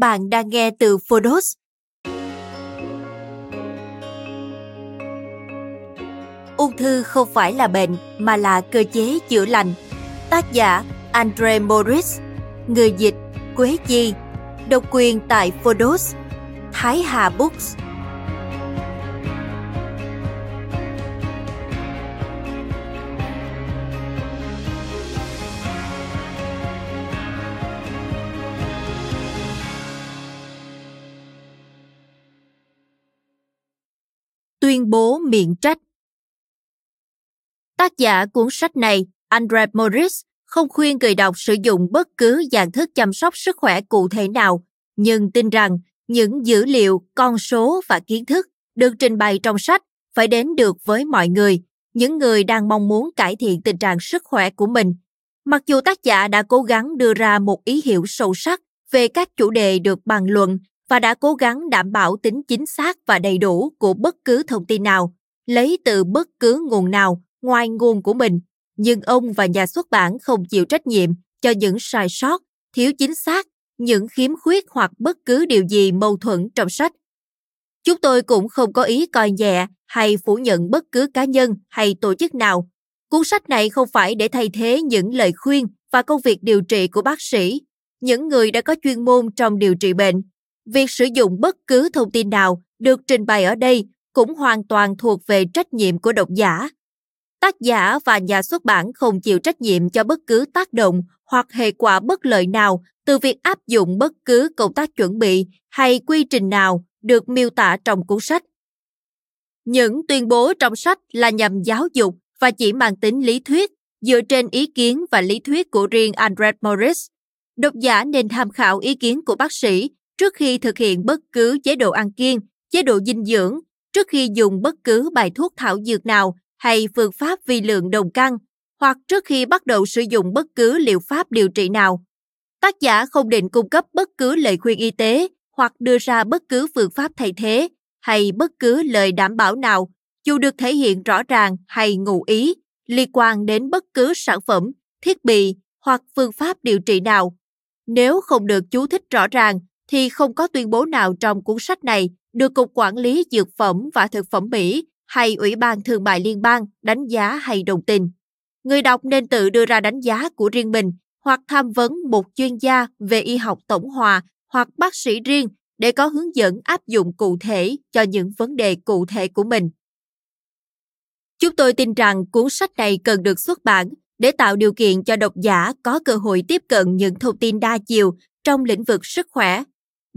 Bạn đang nghe từ Phonos. Ung thư không phải là bệnh mà là cơ chế chữa lành. Tác giả Andre Morris, người dịch Quế Chi, độc quyền tại Phonos, Thái Hà Books. Tuyên bố miệng trách. Tác giả cuốn sách này, Andre Morris, không khuyên người đọc sử dụng bất cứ dạng thức chăm sóc sức khỏe cụ thể nào, nhưng tin rằng những dữ liệu, con số và kiến thức được trình bày trong sách phải đến được với mọi người, những người đang mong muốn cải thiện tình trạng sức khỏe của mình. Mặc dù tác giả đã cố gắng đưa ra một ý hiểu sâu sắc về các chủ đề được bàn luận và đã cố gắng đảm bảo tính chính xác và đầy đủ của bất cứ thông tin nào, lấy từ bất cứ nguồn nào ngoài nguồn của mình, nhưng ông và nhà xuất bản không chịu trách nhiệm cho những sai sót, thiếu chính xác, những khiếm khuyết hoặc bất cứ điều gì mâu thuẫn trong sách. Chúng tôi cũng không có ý coi nhẹ hay phủ nhận bất cứ cá nhân hay tổ chức nào. Cuốn sách này không phải để thay thế những lời khuyên và công việc điều trị của bác sĩ, những người đã có chuyên môn trong điều trị bệnh việc sử dụng bất cứ thông tin nào được trình bày ở đây cũng hoàn toàn thuộc về trách nhiệm của độc giả. Tác giả và nhà xuất bản không chịu trách nhiệm cho bất cứ tác động hoặc hệ quả bất lợi nào từ việc áp dụng bất cứ công tác chuẩn bị hay quy trình nào được miêu tả trong cuốn sách. Những tuyên bố trong sách là nhằm giáo dục và chỉ mang tính lý thuyết dựa trên ý kiến và lý thuyết của riêng Andrew Morris. Độc giả nên tham khảo ý kiến của bác sĩ trước khi thực hiện bất cứ chế độ ăn kiêng, chế độ dinh dưỡng, trước khi dùng bất cứ bài thuốc thảo dược nào hay phương pháp vi lượng đồng căng, hoặc trước khi bắt đầu sử dụng bất cứ liệu pháp điều trị nào. Tác giả không định cung cấp bất cứ lời khuyên y tế hoặc đưa ra bất cứ phương pháp thay thế hay bất cứ lời đảm bảo nào dù được thể hiện rõ ràng hay ngụ ý liên quan đến bất cứ sản phẩm, thiết bị hoặc phương pháp điều trị nào. Nếu không được chú thích rõ ràng thì không có tuyên bố nào trong cuốn sách này được Cục Quản lý Dược phẩm và Thực phẩm Mỹ hay Ủy ban Thương mại Liên bang đánh giá hay đồng tình. Người đọc nên tự đưa ra đánh giá của riêng mình hoặc tham vấn một chuyên gia về y học tổng hòa hoặc bác sĩ riêng để có hướng dẫn áp dụng cụ thể cho những vấn đề cụ thể của mình. Chúng tôi tin rằng cuốn sách này cần được xuất bản để tạo điều kiện cho độc giả có cơ hội tiếp cận những thông tin đa chiều trong lĩnh vực sức khỏe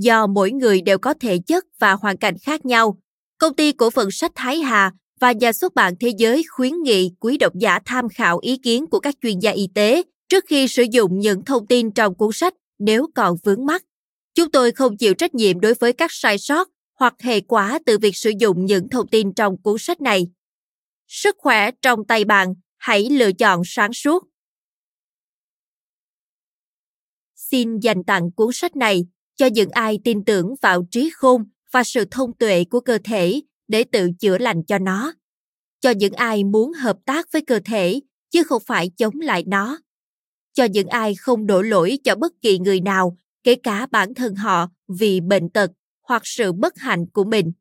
do mỗi người đều có thể chất và hoàn cảnh khác nhau. Công ty cổ phần sách Thái Hà và nhà xuất bản thế giới khuyến nghị quý độc giả tham khảo ý kiến của các chuyên gia y tế trước khi sử dụng những thông tin trong cuốn sách nếu còn vướng mắc. Chúng tôi không chịu trách nhiệm đối với các sai sót hoặc hệ quả từ việc sử dụng những thông tin trong cuốn sách này. Sức khỏe trong tay bạn, hãy lựa chọn sáng suốt. Xin dành tặng cuốn sách này cho những ai tin tưởng vào trí khôn và sự thông tuệ của cơ thể để tự chữa lành cho nó cho những ai muốn hợp tác với cơ thể chứ không phải chống lại nó cho những ai không đổ lỗi cho bất kỳ người nào kể cả bản thân họ vì bệnh tật hoặc sự bất hạnh của mình.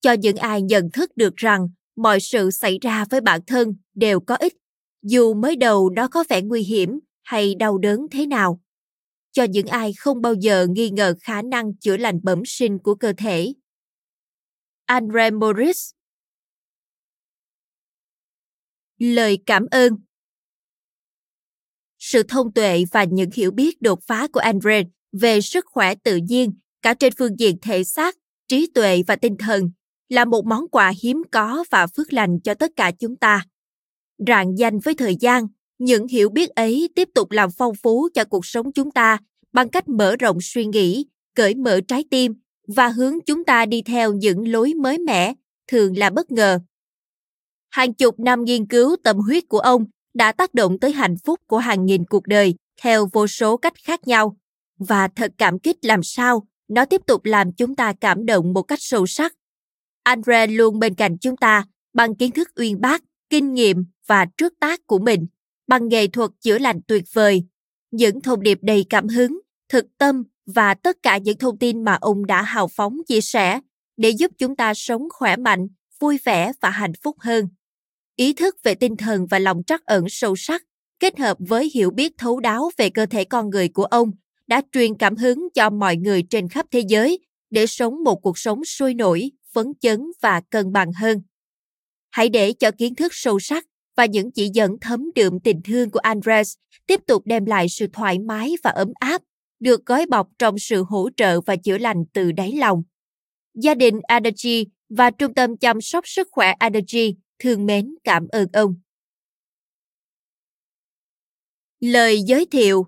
Cho những ai nhận thức được rằng mọi sự xảy ra với bản thân đều có ích, dù mới đầu nó có vẻ nguy hiểm hay đau đớn thế nào. Cho những ai không bao giờ nghi ngờ khả năng chữa lành bẩm sinh của cơ thể. Andre Morris Lời cảm ơn Sự thông tuệ và những hiểu biết đột phá của Andre về sức khỏe tự nhiên cả trên phương diện thể xác, trí tuệ và tinh thần là một món quà hiếm có và phước lành cho tất cả chúng ta. Rạng danh với thời gian, những hiểu biết ấy tiếp tục làm phong phú cho cuộc sống chúng ta bằng cách mở rộng suy nghĩ, cởi mở trái tim và hướng chúng ta đi theo những lối mới mẻ, thường là bất ngờ. Hàng chục năm nghiên cứu tâm huyết của ông đã tác động tới hạnh phúc của hàng nghìn cuộc đời theo vô số cách khác nhau. Và thật cảm kích làm sao nó tiếp tục làm chúng ta cảm động một cách sâu sắc. Andre luôn bên cạnh chúng ta bằng kiến thức uyên bác, kinh nghiệm và trước tác của mình, bằng nghệ thuật chữa lành tuyệt vời, những thông điệp đầy cảm hứng, thực tâm và tất cả những thông tin mà ông đã hào phóng chia sẻ để giúp chúng ta sống khỏe mạnh, vui vẻ và hạnh phúc hơn. Ý thức về tinh thần và lòng trắc ẩn sâu sắc kết hợp với hiểu biết thấu đáo về cơ thể con người của ông đã truyền cảm hứng cho mọi người trên khắp thế giới để sống một cuộc sống sôi nổi, phấn chấn và cân bằng hơn. Hãy để cho kiến thức sâu sắc và những chỉ dẫn thấm đượm tình thương của Andres tiếp tục đem lại sự thoải mái và ấm áp, được gói bọc trong sự hỗ trợ và chữa lành từ đáy lòng. Gia đình Adagi và Trung tâm chăm sóc sức khỏe Adagi thương mến cảm ơn ông. Lời giới thiệu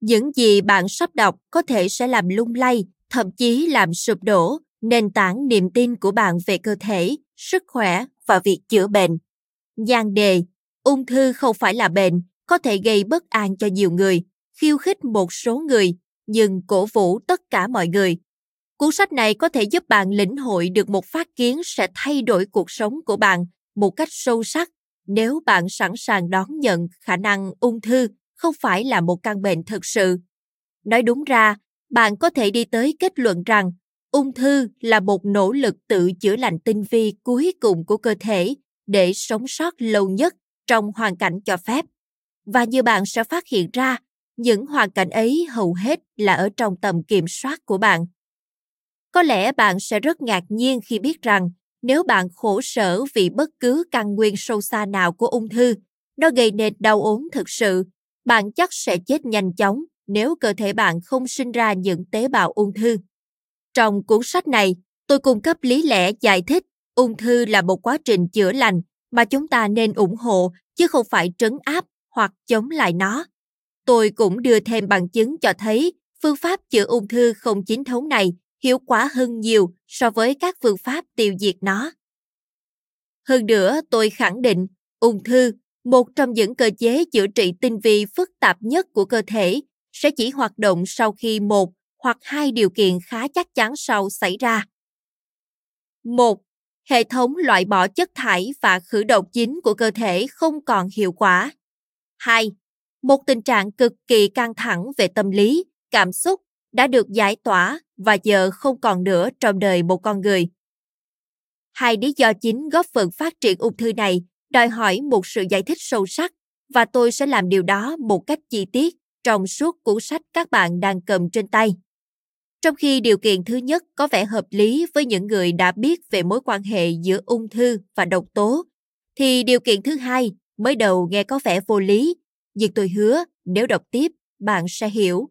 những gì bạn sắp đọc có thể sẽ làm lung lay, thậm chí làm sụp đổ nền tảng niềm tin của bạn về cơ thể, sức khỏe và việc chữa bệnh. Nhan đề, ung thư không phải là bệnh, có thể gây bất an cho nhiều người, khiêu khích một số người, nhưng cổ vũ tất cả mọi người. Cuốn sách này có thể giúp bạn lĩnh hội được một phát kiến sẽ thay đổi cuộc sống của bạn một cách sâu sắc nếu bạn sẵn sàng đón nhận khả năng ung thư không phải là một căn bệnh thực sự. Nói đúng ra, bạn có thể đi tới kết luận rằng ung thư là một nỗ lực tự chữa lành tinh vi cuối cùng của cơ thể để sống sót lâu nhất trong hoàn cảnh cho phép. Và như bạn sẽ phát hiện ra, những hoàn cảnh ấy hầu hết là ở trong tầm kiểm soát của bạn. Có lẽ bạn sẽ rất ngạc nhiên khi biết rằng nếu bạn khổ sở vì bất cứ căn nguyên sâu xa nào của ung thư, nó gây nên đau ốm thực sự bạn chắc sẽ chết nhanh chóng nếu cơ thể bạn không sinh ra những tế bào ung thư. Trong cuốn sách này, tôi cung cấp lý lẽ giải thích ung thư là một quá trình chữa lành mà chúng ta nên ủng hộ chứ không phải trấn áp hoặc chống lại nó. Tôi cũng đưa thêm bằng chứng cho thấy phương pháp chữa ung thư không chính thống này hiệu quả hơn nhiều so với các phương pháp tiêu diệt nó. Hơn nữa, tôi khẳng định ung thư một trong những cơ chế chữa trị tinh vi phức tạp nhất của cơ thể sẽ chỉ hoạt động sau khi một hoặc hai điều kiện khá chắc chắn sau xảy ra. Một, hệ thống loại bỏ chất thải và khử độc chính của cơ thể không còn hiệu quả. Hai, một tình trạng cực kỳ căng thẳng về tâm lý, cảm xúc đã được giải tỏa và giờ không còn nữa trong đời một con người. Hai lý do chính góp phần phát triển ung thư này đòi hỏi một sự giải thích sâu sắc và tôi sẽ làm điều đó một cách chi tiết trong suốt cuốn sách các bạn đang cầm trên tay. Trong khi điều kiện thứ nhất có vẻ hợp lý với những người đã biết về mối quan hệ giữa ung thư và độc tố, thì điều kiện thứ hai mới đầu nghe có vẻ vô lý, nhưng tôi hứa nếu đọc tiếp, bạn sẽ hiểu.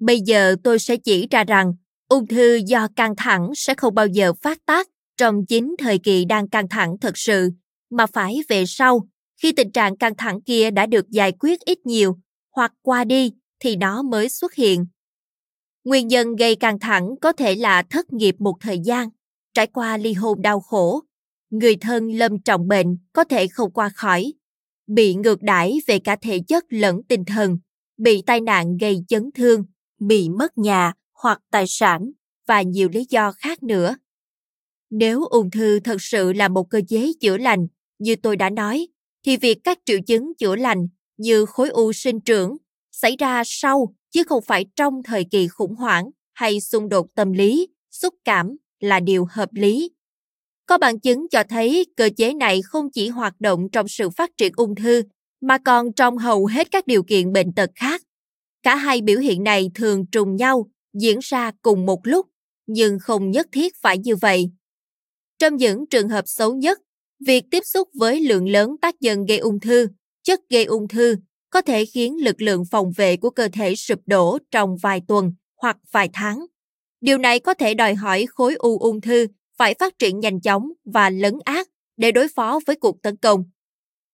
Bây giờ tôi sẽ chỉ ra rằng ung thư do căng thẳng sẽ không bao giờ phát tác trong chính thời kỳ đang căng thẳng thật sự mà phải về sau, khi tình trạng căng thẳng kia đã được giải quyết ít nhiều hoặc qua đi thì nó mới xuất hiện. Nguyên nhân gây căng thẳng có thể là thất nghiệp một thời gian, trải qua ly hôn đau khổ, người thân lâm trọng bệnh có thể không qua khỏi, bị ngược đãi về cả thể chất lẫn tinh thần, bị tai nạn gây chấn thương, bị mất nhà hoặc tài sản và nhiều lý do khác nữa. Nếu ung thư thật sự là một cơ chế chữa lành như tôi đã nói, thì việc các triệu chứng chữa lành như khối u sinh trưởng xảy ra sau chứ không phải trong thời kỳ khủng hoảng hay xung đột tâm lý, xúc cảm là điều hợp lý. Có bằng chứng cho thấy cơ chế này không chỉ hoạt động trong sự phát triển ung thư mà còn trong hầu hết các điều kiện bệnh tật khác. Cả hai biểu hiện này thường trùng nhau, diễn ra cùng một lúc, nhưng không nhất thiết phải như vậy. Trong những trường hợp xấu nhất, việc tiếp xúc với lượng lớn tác nhân gây ung thư, chất gây ung thư có thể khiến lực lượng phòng vệ của cơ thể sụp đổ trong vài tuần hoặc vài tháng. Điều này có thể đòi hỏi khối u ung thư phải phát triển nhanh chóng và lấn át để đối phó với cuộc tấn công.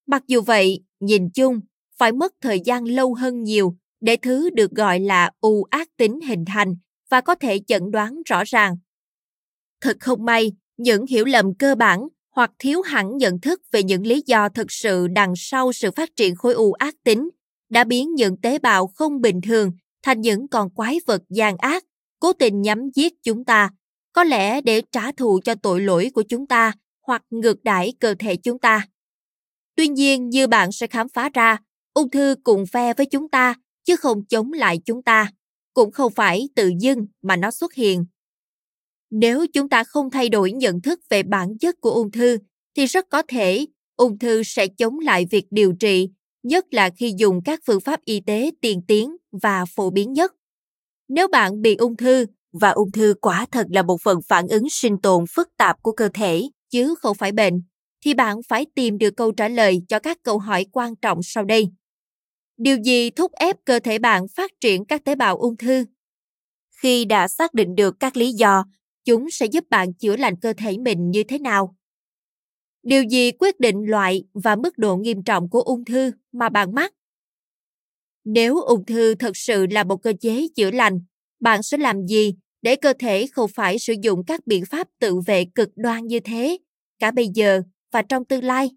Mặc dù vậy, nhìn chung, phải mất thời gian lâu hơn nhiều để thứ được gọi là u ác tính hình thành và có thể chẩn đoán rõ ràng. Thật không may, những hiểu lầm cơ bản hoặc thiếu hẳn nhận thức về những lý do thực sự đằng sau sự phát triển khối u ác tính đã biến những tế bào không bình thường thành những con quái vật gian ác, cố tình nhắm giết chúng ta, có lẽ để trả thù cho tội lỗi của chúng ta hoặc ngược đãi cơ thể chúng ta. Tuy nhiên, như bạn sẽ khám phá ra, ung thư cùng phe với chúng ta chứ không chống lại chúng ta, cũng không phải tự dưng mà nó xuất hiện. Nếu chúng ta không thay đổi nhận thức về bản chất của ung thư, thì rất có thể ung thư sẽ chống lại việc điều trị, nhất là khi dùng các phương pháp y tế tiên tiến và phổ biến nhất. Nếu bạn bị ung thư, và ung thư quả thật là một phần phản ứng sinh tồn phức tạp của cơ thể, chứ không phải bệnh, thì bạn phải tìm được câu trả lời cho các câu hỏi quan trọng sau đây. Điều gì thúc ép cơ thể bạn phát triển các tế bào ung thư? Khi đã xác định được các lý do, chúng sẽ giúp bạn chữa lành cơ thể mình như thế nào? Điều gì quyết định loại và mức độ nghiêm trọng của ung thư mà bạn mắc? Nếu ung thư thật sự là một cơ chế chữa lành, bạn sẽ làm gì để cơ thể không phải sử dụng các biện pháp tự vệ cực đoan như thế, cả bây giờ và trong tương lai?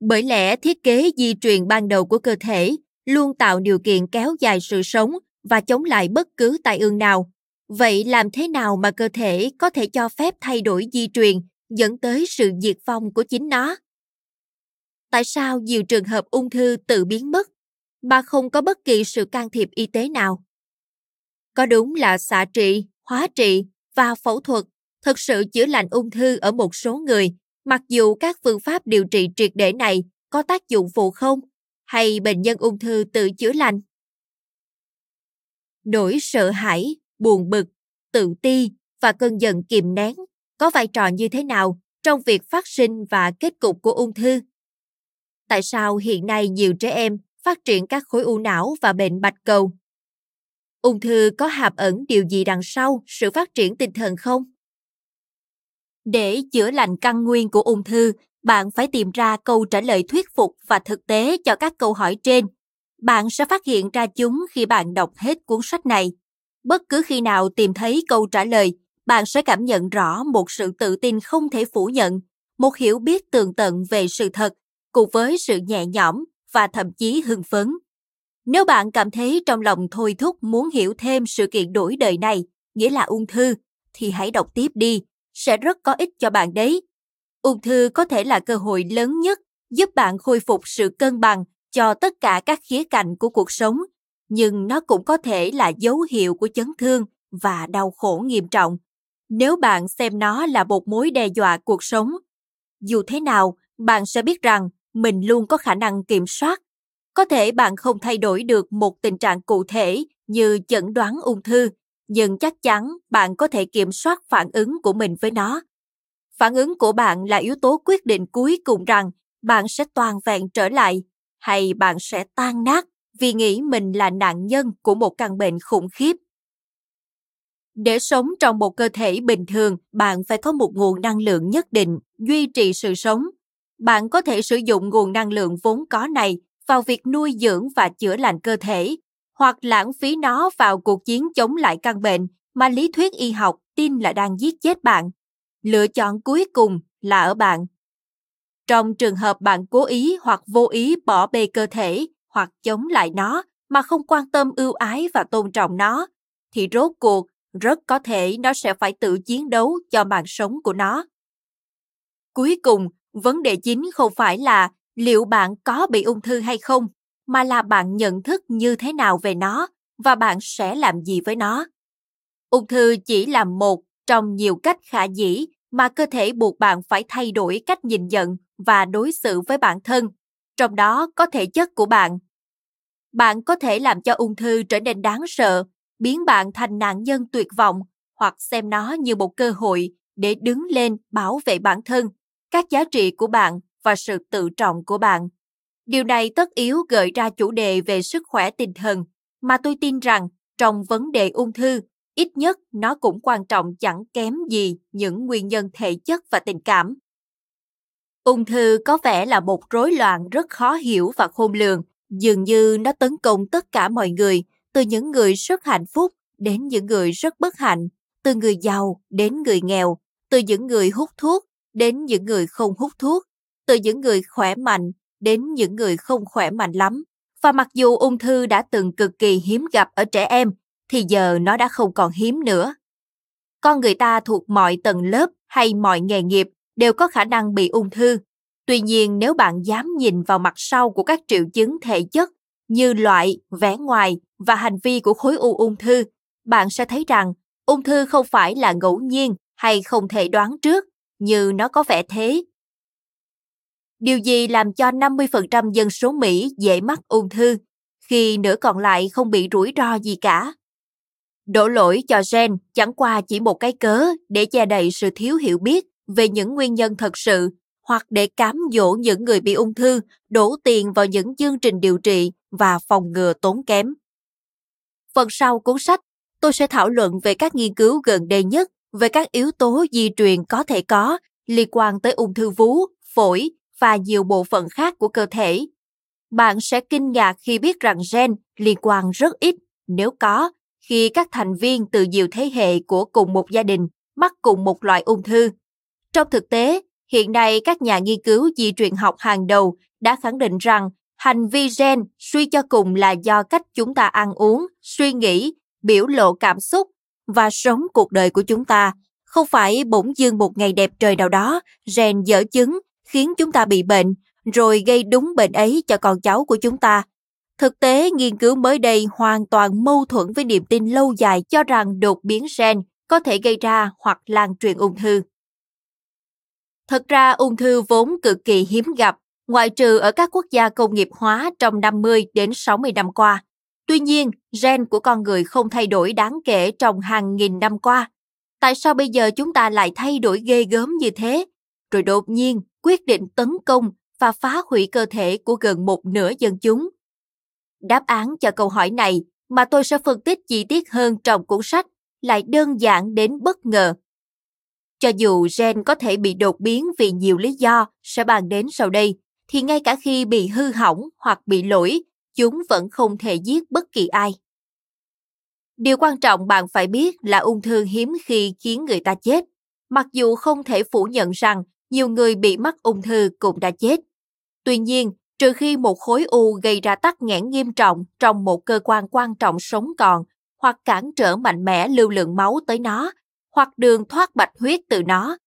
Bởi lẽ thiết kế di truyền ban đầu của cơ thể luôn tạo điều kiện kéo dài sự sống và chống lại bất cứ tai ương nào. Vậy làm thế nào mà cơ thể có thể cho phép thay đổi di truyền dẫn tới sự diệt vong của chính nó? Tại sao nhiều trường hợp ung thư tự biến mất mà không có bất kỳ sự can thiệp y tế nào? Có đúng là xạ trị, hóa trị và phẫu thuật thực sự chữa lành ung thư ở một số người mặc dù các phương pháp điều trị triệt để này có tác dụng phụ không hay bệnh nhân ung thư tự chữa lành nỗi sợ hãi buồn bực tự ti và cơn giận kìm nén có vai trò như thế nào trong việc phát sinh và kết cục của ung thư tại sao hiện nay nhiều trẻ em phát triển các khối u não và bệnh bạch cầu ung thư có hàm ẩn điều gì đằng sau sự phát triển tinh thần không để chữa lành căn nguyên của ung thư, bạn phải tìm ra câu trả lời thuyết phục và thực tế cho các câu hỏi trên. Bạn sẽ phát hiện ra chúng khi bạn đọc hết cuốn sách này. Bất cứ khi nào tìm thấy câu trả lời, bạn sẽ cảm nhận rõ một sự tự tin không thể phủ nhận, một hiểu biết tường tận về sự thật, cùng với sự nhẹ nhõm và thậm chí hưng phấn. Nếu bạn cảm thấy trong lòng thôi thúc muốn hiểu thêm sự kiện đổi đời này, nghĩa là ung thư, thì hãy đọc tiếp đi sẽ rất có ích cho bạn đấy. Ung thư có thể là cơ hội lớn nhất giúp bạn khôi phục sự cân bằng cho tất cả các khía cạnh của cuộc sống, nhưng nó cũng có thể là dấu hiệu của chấn thương và đau khổ nghiêm trọng. Nếu bạn xem nó là một mối đe dọa cuộc sống, dù thế nào, bạn sẽ biết rằng mình luôn có khả năng kiểm soát. Có thể bạn không thay đổi được một tình trạng cụ thể như chẩn đoán ung thư, nhưng chắc chắn bạn có thể kiểm soát phản ứng của mình với nó. Phản ứng của bạn là yếu tố quyết định cuối cùng rằng bạn sẽ toàn vẹn trở lại hay bạn sẽ tan nát vì nghĩ mình là nạn nhân của một căn bệnh khủng khiếp. Để sống trong một cơ thể bình thường, bạn phải có một nguồn năng lượng nhất định duy trì sự sống. Bạn có thể sử dụng nguồn năng lượng vốn có này vào việc nuôi dưỡng và chữa lành cơ thể hoặc lãng phí nó vào cuộc chiến chống lại căn bệnh mà lý thuyết y học tin là đang giết chết bạn. Lựa chọn cuối cùng là ở bạn. Trong trường hợp bạn cố ý hoặc vô ý bỏ bê cơ thể hoặc chống lại nó mà không quan tâm ưu ái và tôn trọng nó, thì rốt cuộc rất có thể nó sẽ phải tự chiến đấu cho mạng sống của nó. Cuối cùng, vấn đề chính không phải là liệu bạn có bị ung thư hay không, mà là bạn nhận thức như thế nào về nó và bạn sẽ làm gì với nó. Ung thư chỉ là một trong nhiều cách khả dĩ mà cơ thể buộc bạn phải thay đổi cách nhìn nhận và đối xử với bản thân, trong đó có thể chất của bạn. Bạn có thể làm cho ung thư trở nên đáng sợ, biến bạn thành nạn nhân tuyệt vọng hoặc xem nó như một cơ hội để đứng lên bảo vệ bản thân, các giá trị của bạn và sự tự trọng của bạn. Điều này tất yếu gợi ra chủ đề về sức khỏe tinh thần, mà tôi tin rằng trong vấn đề ung thư, ít nhất nó cũng quan trọng chẳng kém gì những nguyên nhân thể chất và tình cảm. Ung thư có vẻ là một rối loạn rất khó hiểu và khôn lường, dường như nó tấn công tất cả mọi người, từ những người rất hạnh phúc đến những người rất bất hạnh, từ người giàu đến người nghèo, từ những người hút thuốc đến những người không hút thuốc, từ những người khỏe mạnh đến những người không khỏe mạnh lắm. Và mặc dù ung thư đã từng cực kỳ hiếm gặp ở trẻ em, thì giờ nó đã không còn hiếm nữa. Con người ta thuộc mọi tầng lớp hay mọi nghề nghiệp đều có khả năng bị ung thư. Tuy nhiên nếu bạn dám nhìn vào mặt sau của các triệu chứng thể chất như loại, vẻ ngoài và hành vi của khối u ung thư, bạn sẽ thấy rằng ung thư không phải là ngẫu nhiên hay không thể đoán trước như nó có vẻ thế. Điều gì làm cho 50% dân số Mỹ dễ mắc ung thư, khi nửa còn lại không bị rủi ro gì cả? Đổ lỗi cho gen chẳng qua chỉ một cái cớ để che đậy sự thiếu hiểu biết về những nguyên nhân thật sự hoặc để cám dỗ những người bị ung thư đổ tiền vào những chương trình điều trị và phòng ngừa tốn kém. Phần sau cuốn sách, tôi sẽ thảo luận về các nghiên cứu gần đây nhất về các yếu tố di truyền có thể có liên quan tới ung thư vú, phổi và nhiều bộ phận khác của cơ thể. Bạn sẽ kinh ngạc khi biết rằng gen liên quan rất ít, nếu có, khi các thành viên từ nhiều thế hệ của cùng một gia đình mắc cùng một loại ung thư. Trong thực tế, hiện nay các nhà nghiên cứu di truyền học hàng đầu đã khẳng định rằng hành vi gen suy cho cùng là do cách chúng ta ăn uống, suy nghĩ, biểu lộ cảm xúc và sống cuộc đời của chúng ta. Không phải bỗng dưng một ngày đẹp trời nào đó, gen dở chứng khiến chúng ta bị bệnh, rồi gây đúng bệnh ấy cho con cháu của chúng ta. Thực tế, nghiên cứu mới đây hoàn toàn mâu thuẫn với niềm tin lâu dài cho rằng đột biến gen có thể gây ra hoặc lan truyền ung thư. Thật ra, ung thư vốn cực kỳ hiếm gặp, ngoại trừ ở các quốc gia công nghiệp hóa trong 50 đến 60 năm qua. Tuy nhiên, gen của con người không thay đổi đáng kể trong hàng nghìn năm qua. Tại sao bây giờ chúng ta lại thay đổi ghê gớm như thế? Rồi đột nhiên quyết định tấn công và phá hủy cơ thể của gần một nửa dân chúng. Đáp án cho câu hỏi này mà tôi sẽ phân tích chi tiết hơn trong cuốn sách lại đơn giản đến bất ngờ. Cho dù gen có thể bị đột biến vì nhiều lý do sẽ bàn đến sau đây, thì ngay cả khi bị hư hỏng hoặc bị lỗi, chúng vẫn không thể giết bất kỳ ai. Điều quan trọng bạn phải biết là ung thư hiếm khi khiến người ta chết, mặc dù không thể phủ nhận rằng nhiều người bị mắc ung thư cũng đã chết. Tuy nhiên, trừ khi một khối u gây ra tắc nghẽn nghiêm trọng trong một cơ quan quan trọng sống còn hoặc cản trở mạnh mẽ lưu lượng máu tới nó hoặc đường thoát bạch huyết từ nó,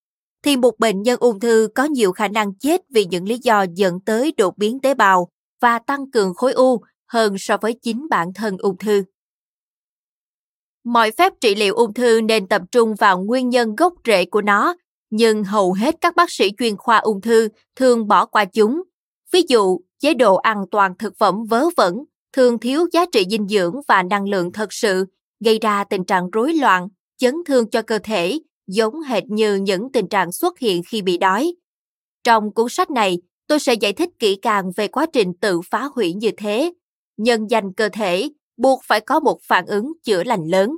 thì một bệnh nhân ung thư có nhiều khả năng chết vì những lý do dẫn tới đột biến tế bào và tăng cường khối u hơn so với chính bản thân ung thư. Mọi phép trị liệu ung thư nên tập trung vào nguyên nhân gốc rễ của nó, nhưng hầu hết các bác sĩ chuyên khoa ung thư thường bỏ qua chúng. Ví dụ, chế độ ăn toàn thực phẩm vớ vẩn, thường thiếu giá trị dinh dưỡng và năng lượng thật sự, gây ra tình trạng rối loạn, chấn thương cho cơ thể, giống hệt như những tình trạng xuất hiện khi bị đói. Trong cuốn sách này, tôi sẽ giải thích kỹ càng về quá trình tự phá hủy như thế. Nhân danh cơ thể buộc phải có một phản ứng chữa lành lớn.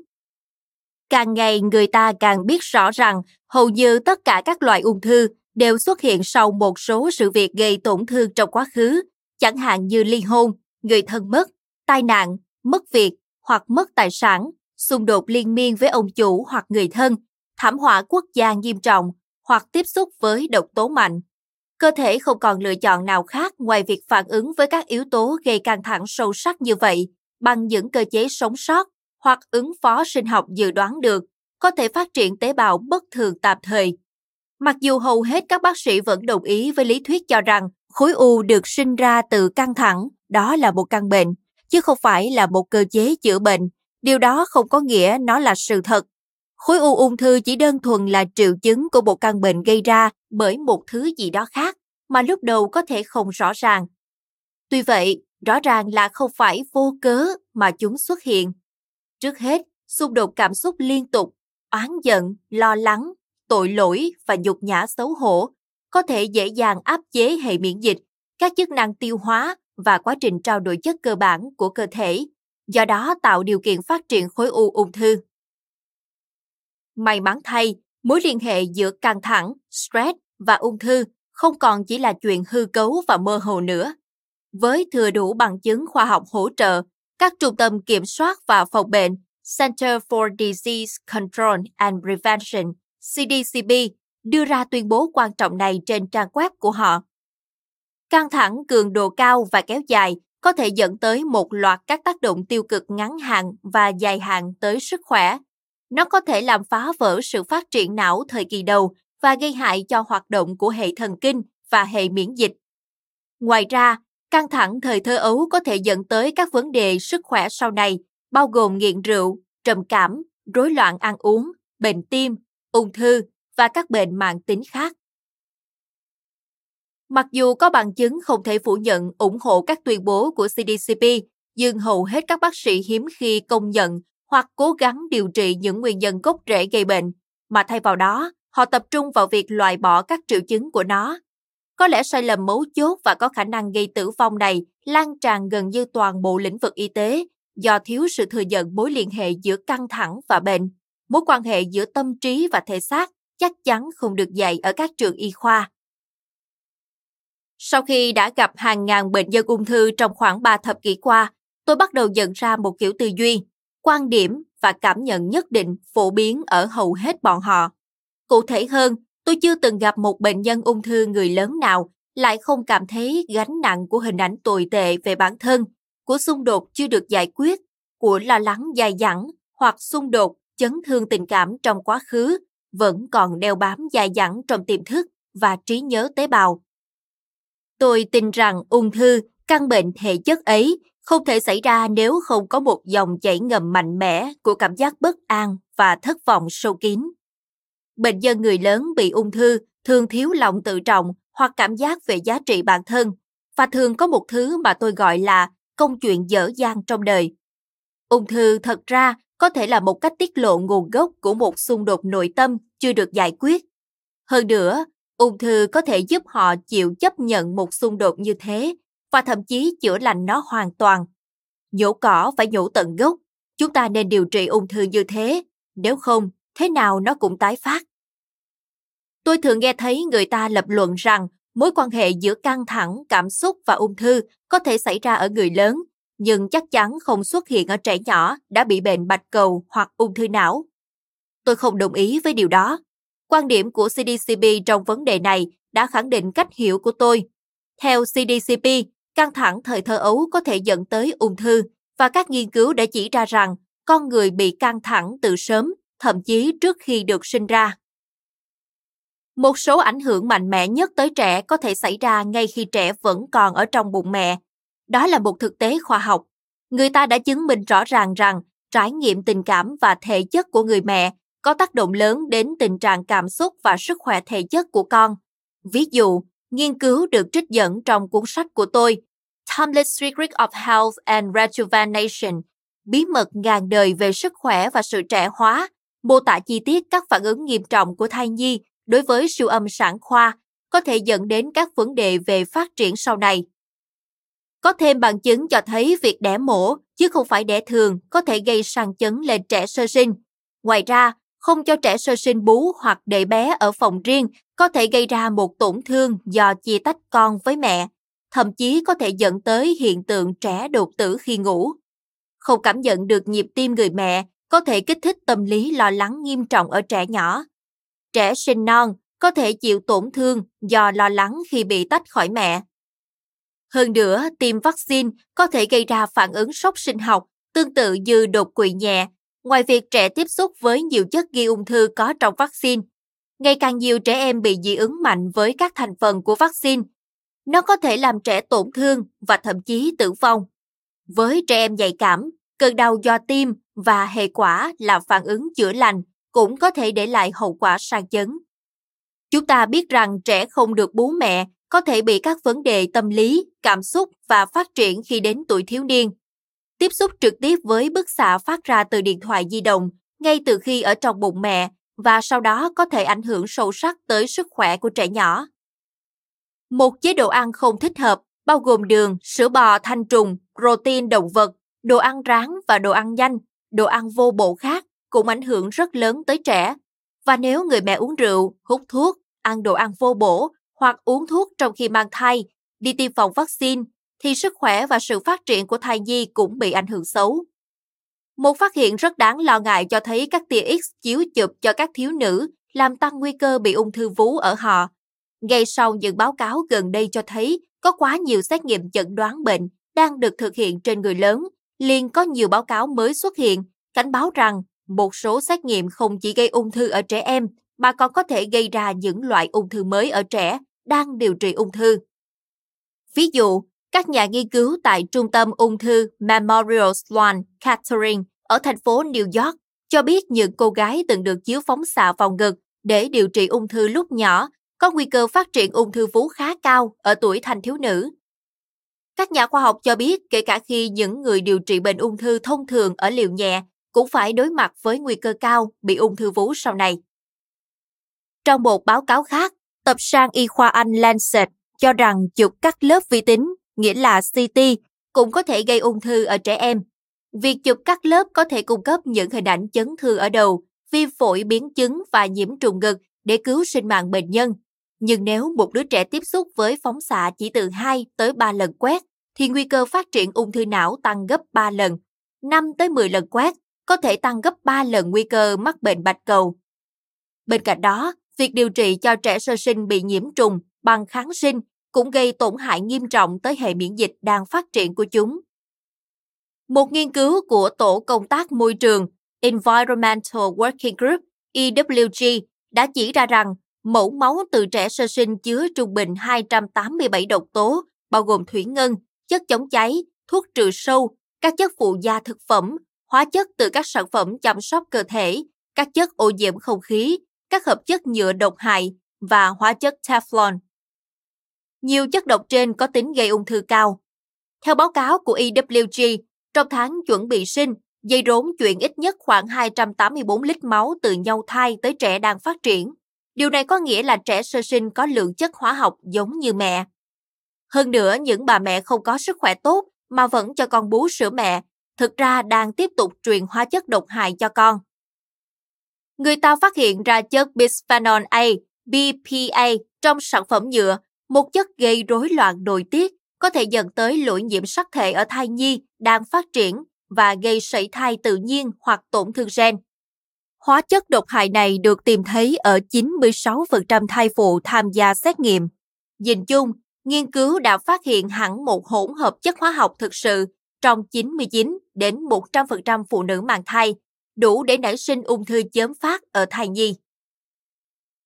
Càng ngày người ta càng biết rõ rằng hầu như tất cả các loại ung thư đều xuất hiện sau một số sự việc gây tổn thương trong quá khứ, chẳng hạn như ly hôn, người thân mất, tai nạn, mất việc hoặc mất tài sản, xung đột liên miên với ông chủ hoặc người thân, thảm họa quốc gia nghiêm trọng hoặc tiếp xúc với độc tố mạnh. Cơ thể không còn lựa chọn nào khác ngoài việc phản ứng với các yếu tố gây căng thẳng sâu sắc như vậy bằng những cơ chế sống sót hoặc ứng phó sinh học dự đoán được, có thể phát triển tế bào bất thường tạm thời. Mặc dù hầu hết các bác sĩ vẫn đồng ý với lý thuyết cho rằng khối u được sinh ra từ căng thẳng, đó là một căn bệnh, chứ không phải là một cơ chế chữa bệnh. Điều đó không có nghĩa nó là sự thật. Khối u ung thư chỉ đơn thuần là triệu chứng của một căn bệnh gây ra bởi một thứ gì đó khác mà lúc đầu có thể không rõ ràng. Tuy vậy, rõ ràng là không phải vô cớ mà chúng xuất hiện. Trước hết, xung đột cảm xúc liên tục, oán giận, lo lắng, tội lỗi và nhục nhã xấu hổ có thể dễ dàng áp chế hệ miễn dịch, các chức năng tiêu hóa và quá trình trao đổi chất cơ bản của cơ thể, do đó tạo điều kiện phát triển khối u ung thư. May mắn thay, mối liên hệ giữa căng thẳng, stress và ung thư không còn chỉ là chuyện hư cấu và mơ hồ nữa. Với thừa đủ bằng chứng khoa học hỗ trợ, các trung tâm kiểm soát và phòng bệnh Center for Disease Control and Prevention CDCP đưa ra tuyên bố quan trọng này trên trang web của họ. Căng thẳng cường độ cao và kéo dài có thể dẫn tới một loạt các tác động tiêu cực ngắn hạn và dài hạn tới sức khỏe. Nó có thể làm phá vỡ sự phát triển não thời kỳ đầu và gây hại cho hoạt động của hệ thần kinh và hệ miễn dịch. Ngoài ra, căng thẳng thời thơ ấu có thể dẫn tới các vấn đề sức khỏe sau này, bao gồm nghiện rượu, trầm cảm, rối loạn ăn uống, bệnh tim, ung thư và các bệnh mạng tính khác. Mặc dù có bằng chứng không thể phủ nhận ủng hộ các tuyên bố của CDCP, nhưng hầu hết các bác sĩ hiếm khi công nhận hoặc cố gắng điều trị những nguyên nhân gốc rễ gây bệnh, mà thay vào đó, họ tập trung vào việc loại bỏ các triệu chứng của nó. Có lẽ sai lầm mấu chốt và có khả năng gây tử vong này lan tràn gần như toàn bộ lĩnh vực y tế do thiếu sự thừa nhận mối liên hệ giữa căng thẳng và bệnh. Mối quan hệ giữa tâm trí và thể xác chắc chắn không được dạy ở các trường y khoa. Sau khi đã gặp hàng ngàn bệnh nhân ung thư trong khoảng 3 thập kỷ qua, tôi bắt đầu nhận ra một kiểu tư duy, quan điểm và cảm nhận nhất định phổ biến ở hầu hết bọn họ. Cụ thể hơn, tôi chưa từng gặp một bệnh nhân ung thư người lớn nào lại không cảm thấy gánh nặng của hình ảnh tồi tệ về bản thân, của xung đột chưa được giải quyết, của lo lắng dài dẳng hoặc xung đột chấn thương tình cảm trong quá khứ vẫn còn đeo bám dài dẳng trong tiềm thức và trí nhớ tế bào. Tôi tin rằng ung thư, căn bệnh thể chất ấy không thể xảy ra nếu không có một dòng chảy ngầm mạnh mẽ của cảm giác bất an và thất vọng sâu kín. Bệnh nhân người lớn bị ung thư thường thiếu lòng tự trọng hoặc cảm giác về giá trị bản thân và thường có một thứ mà tôi gọi là công chuyện dở dang trong đời. Ung thư thật ra có thể là một cách tiết lộ nguồn gốc của một xung đột nội tâm chưa được giải quyết. Hơn nữa, ung thư có thể giúp họ chịu chấp nhận một xung đột như thế và thậm chí chữa lành nó hoàn toàn. Nhổ cỏ phải nhổ tận gốc. Chúng ta nên điều trị ung thư như thế, nếu không, thế nào nó cũng tái phát. Tôi thường nghe thấy người ta lập luận rằng mối quan hệ giữa căng thẳng, cảm xúc và ung thư có thể xảy ra ở người lớn, nhưng chắc chắn không xuất hiện ở trẻ nhỏ đã bị bệnh bạch cầu hoặc ung thư não. Tôi không đồng ý với điều đó. Quan điểm của CDCP trong vấn đề này đã khẳng định cách hiểu của tôi. Theo CDCP, căng thẳng thời thơ ấu có thể dẫn tới ung thư và các nghiên cứu đã chỉ ra rằng con người bị căng thẳng từ sớm, thậm chí trước khi được sinh ra. Một số ảnh hưởng mạnh mẽ nhất tới trẻ có thể xảy ra ngay khi trẻ vẫn còn ở trong bụng mẹ. Đó là một thực tế khoa học. Người ta đã chứng minh rõ ràng rằng trải nghiệm tình cảm và thể chất của người mẹ có tác động lớn đến tình trạng cảm xúc và sức khỏe thể chất của con. Ví dụ, nghiên cứu được trích dẫn trong cuốn sách của tôi, Timeless Secret of Health and Rejuvenation, bí mật ngàn đời về sức khỏe và sự trẻ hóa, mô tả chi tiết các phản ứng nghiêm trọng của thai nhi đối với siêu âm sản khoa có thể dẫn đến các vấn đề về phát triển sau này. Có thêm bằng chứng cho thấy việc đẻ mổ chứ không phải đẻ thường có thể gây sang chấn lên trẻ sơ sinh. Ngoài ra, không cho trẻ sơ sinh bú hoặc để bé ở phòng riêng có thể gây ra một tổn thương do chia tách con với mẹ, thậm chí có thể dẫn tới hiện tượng trẻ đột tử khi ngủ. Không cảm nhận được nhịp tim người mẹ có thể kích thích tâm lý lo lắng nghiêm trọng ở trẻ nhỏ. Trẻ sinh non có thể chịu tổn thương do lo lắng khi bị tách khỏi mẹ. Hơn nữa, tiêm vaccine có thể gây ra phản ứng sốc sinh học tương tự như đột quỵ nhẹ Ngoài việc trẻ tiếp xúc với nhiều chất gây ung thư có trong vaccine, ngày càng nhiều trẻ em bị dị ứng mạnh với các thành phần của vaccine. Nó có thể làm trẻ tổn thương và thậm chí tử vong. Với trẻ em nhạy cảm, cơn đau do tim và hệ quả là phản ứng chữa lành cũng có thể để lại hậu quả sang chấn. Chúng ta biết rằng trẻ không được bú mẹ có thể bị các vấn đề tâm lý, cảm xúc và phát triển khi đến tuổi thiếu niên. Tiếp xúc trực tiếp với bức xạ phát ra từ điện thoại di động ngay từ khi ở trong bụng mẹ và sau đó có thể ảnh hưởng sâu sắc tới sức khỏe của trẻ nhỏ. Một chế độ ăn không thích hợp bao gồm đường, sữa bò thanh trùng, protein động vật, đồ ăn rán và đồ ăn nhanh, đồ ăn vô bổ khác cũng ảnh hưởng rất lớn tới trẻ. Và nếu người mẹ uống rượu, hút thuốc, ăn đồ ăn vô bổ hoặc uống thuốc trong khi mang thai, đi tiêm phòng vaccine, thì sức khỏe và sự phát triển của thai nhi cũng bị ảnh hưởng xấu. Một phát hiện rất đáng lo ngại cho thấy các tia X chiếu chụp cho các thiếu nữ làm tăng nguy cơ bị ung thư vú ở họ. Ngay sau những báo cáo gần đây cho thấy có quá nhiều xét nghiệm chẩn đoán bệnh đang được thực hiện trên người lớn, liền có nhiều báo cáo mới xuất hiện cảnh báo rằng một số xét nghiệm không chỉ gây ung thư ở trẻ em mà còn có thể gây ra những loại ung thư mới ở trẻ đang điều trị ung thư. Ví dụ, các nhà nghiên cứu tại Trung tâm Ung thư Memorial Sloan Kettering ở thành phố New York cho biết những cô gái từng được chiếu phóng xạ vào ngực để điều trị ung thư lúc nhỏ có nguy cơ phát triển ung thư vú khá cao ở tuổi thanh thiếu nữ. Các nhà khoa học cho biết kể cả khi những người điều trị bệnh ung thư thông thường ở liều nhẹ cũng phải đối mặt với nguy cơ cao bị ung thư vú sau này. Trong một báo cáo khác, tập sang y khoa Anh Lancet cho rằng chụp cắt lớp vi tính, nghĩa là CT, cũng có thể gây ung thư ở trẻ em. Việc chụp cắt lớp có thể cung cấp những hình ảnh chấn thương ở đầu, viêm phổi biến chứng và nhiễm trùng ngực để cứu sinh mạng bệnh nhân. Nhưng nếu một đứa trẻ tiếp xúc với phóng xạ chỉ từ 2 tới 3 lần quét, thì nguy cơ phát triển ung thư não tăng gấp 3 lần. 5 tới 10 lần quét có thể tăng gấp 3 lần nguy cơ mắc bệnh bạch cầu. Bên cạnh đó, việc điều trị cho trẻ sơ sinh bị nhiễm trùng bằng kháng sinh cũng gây tổn hại nghiêm trọng tới hệ miễn dịch đang phát triển của chúng. Một nghiên cứu của Tổ công tác môi trường Environmental Working Group EWG đã chỉ ra rằng mẫu máu từ trẻ sơ sinh chứa trung bình 287 độc tố, bao gồm thủy ngân, chất chống cháy, thuốc trừ sâu, các chất phụ gia thực phẩm, hóa chất từ các sản phẩm chăm sóc cơ thể, các chất ô nhiễm không khí, các hợp chất nhựa độc hại và hóa chất Teflon. Nhiều chất độc trên có tính gây ung thư cao. Theo báo cáo của EWG, trong tháng chuẩn bị sinh, dây rốn chuyển ít nhất khoảng 284 lít máu từ nhau thai tới trẻ đang phát triển. Điều này có nghĩa là trẻ sơ sinh có lượng chất hóa học giống như mẹ. Hơn nữa, những bà mẹ không có sức khỏe tốt mà vẫn cho con bú sữa mẹ, thực ra đang tiếp tục truyền hóa chất độc hại cho con. Người ta phát hiện ra chất bisphenol A, BPA trong sản phẩm nhựa, một chất gây rối loạn nội tiết, có thể dẫn tới lỗi nhiễm sắc thể ở thai nhi đang phát triển và gây sảy thai tự nhiên hoặc tổn thương gen. Hóa chất độc hại này được tìm thấy ở 96% thai phụ tham gia xét nghiệm. Nhìn chung, nghiên cứu đã phát hiện hẳn một hỗn hợp chất hóa học thực sự trong 99 đến 100% phụ nữ mang thai, đủ để nảy sinh ung thư chớm phát ở thai nhi.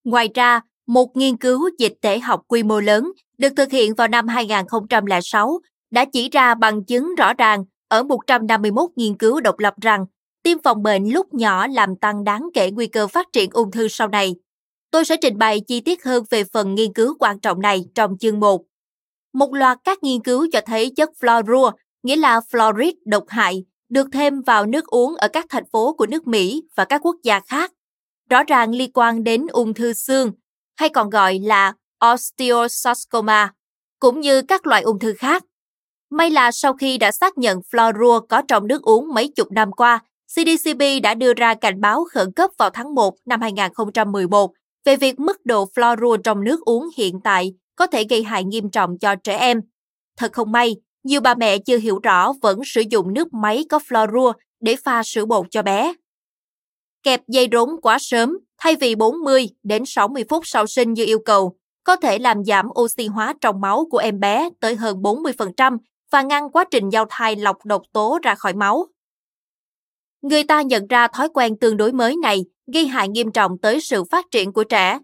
Ngoài ra, một nghiên cứu dịch tễ học quy mô lớn được thực hiện vào năm 2006 đã chỉ ra bằng chứng rõ ràng ở 151 nghiên cứu độc lập rằng tiêm phòng bệnh lúc nhỏ làm tăng đáng kể nguy cơ phát triển ung thư sau này. Tôi sẽ trình bày chi tiết hơn về phần nghiên cứu quan trọng này trong chương 1. Một loạt các nghiên cứu cho thấy chất fluorua, nghĩa là fluoride độc hại, được thêm vào nước uống ở các thành phố của nước Mỹ và các quốc gia khác. Rõ ràng liên quan đến ung thư xương, hay còn gọi là osteosarcoma, cũng như các loại ung thư khác. May là sau khi đã xác nhận fluorua có trong nước uống mấy chục năm qua, CDCB đã đưa ra cảnh báo khẩn cấp vào tháng 1 năm 2011 về việc mức độ fluorua trong nước uống hiện tại có thể gây hại nghiêm trọng cho trẻ em. Thật không may, nhiều bà mẹ chưa hiểu rõ vẫn sử dụng nước máy có fluorua để pha sữa bột cho bé. Kẹp dây rốn quá sớm, thay vì 40 đến 60 phút sau sinh như yêu cầu, có thể làm giảm oxy hóa trong máu của em bé tới hơn 40% và ngăn quá trình giao thai lọc độc tố ra khỏi máu. Người ta nhận ra thói quen tương đối mới này gây hại nghiêm trọng tới sự phát triển của trẻ.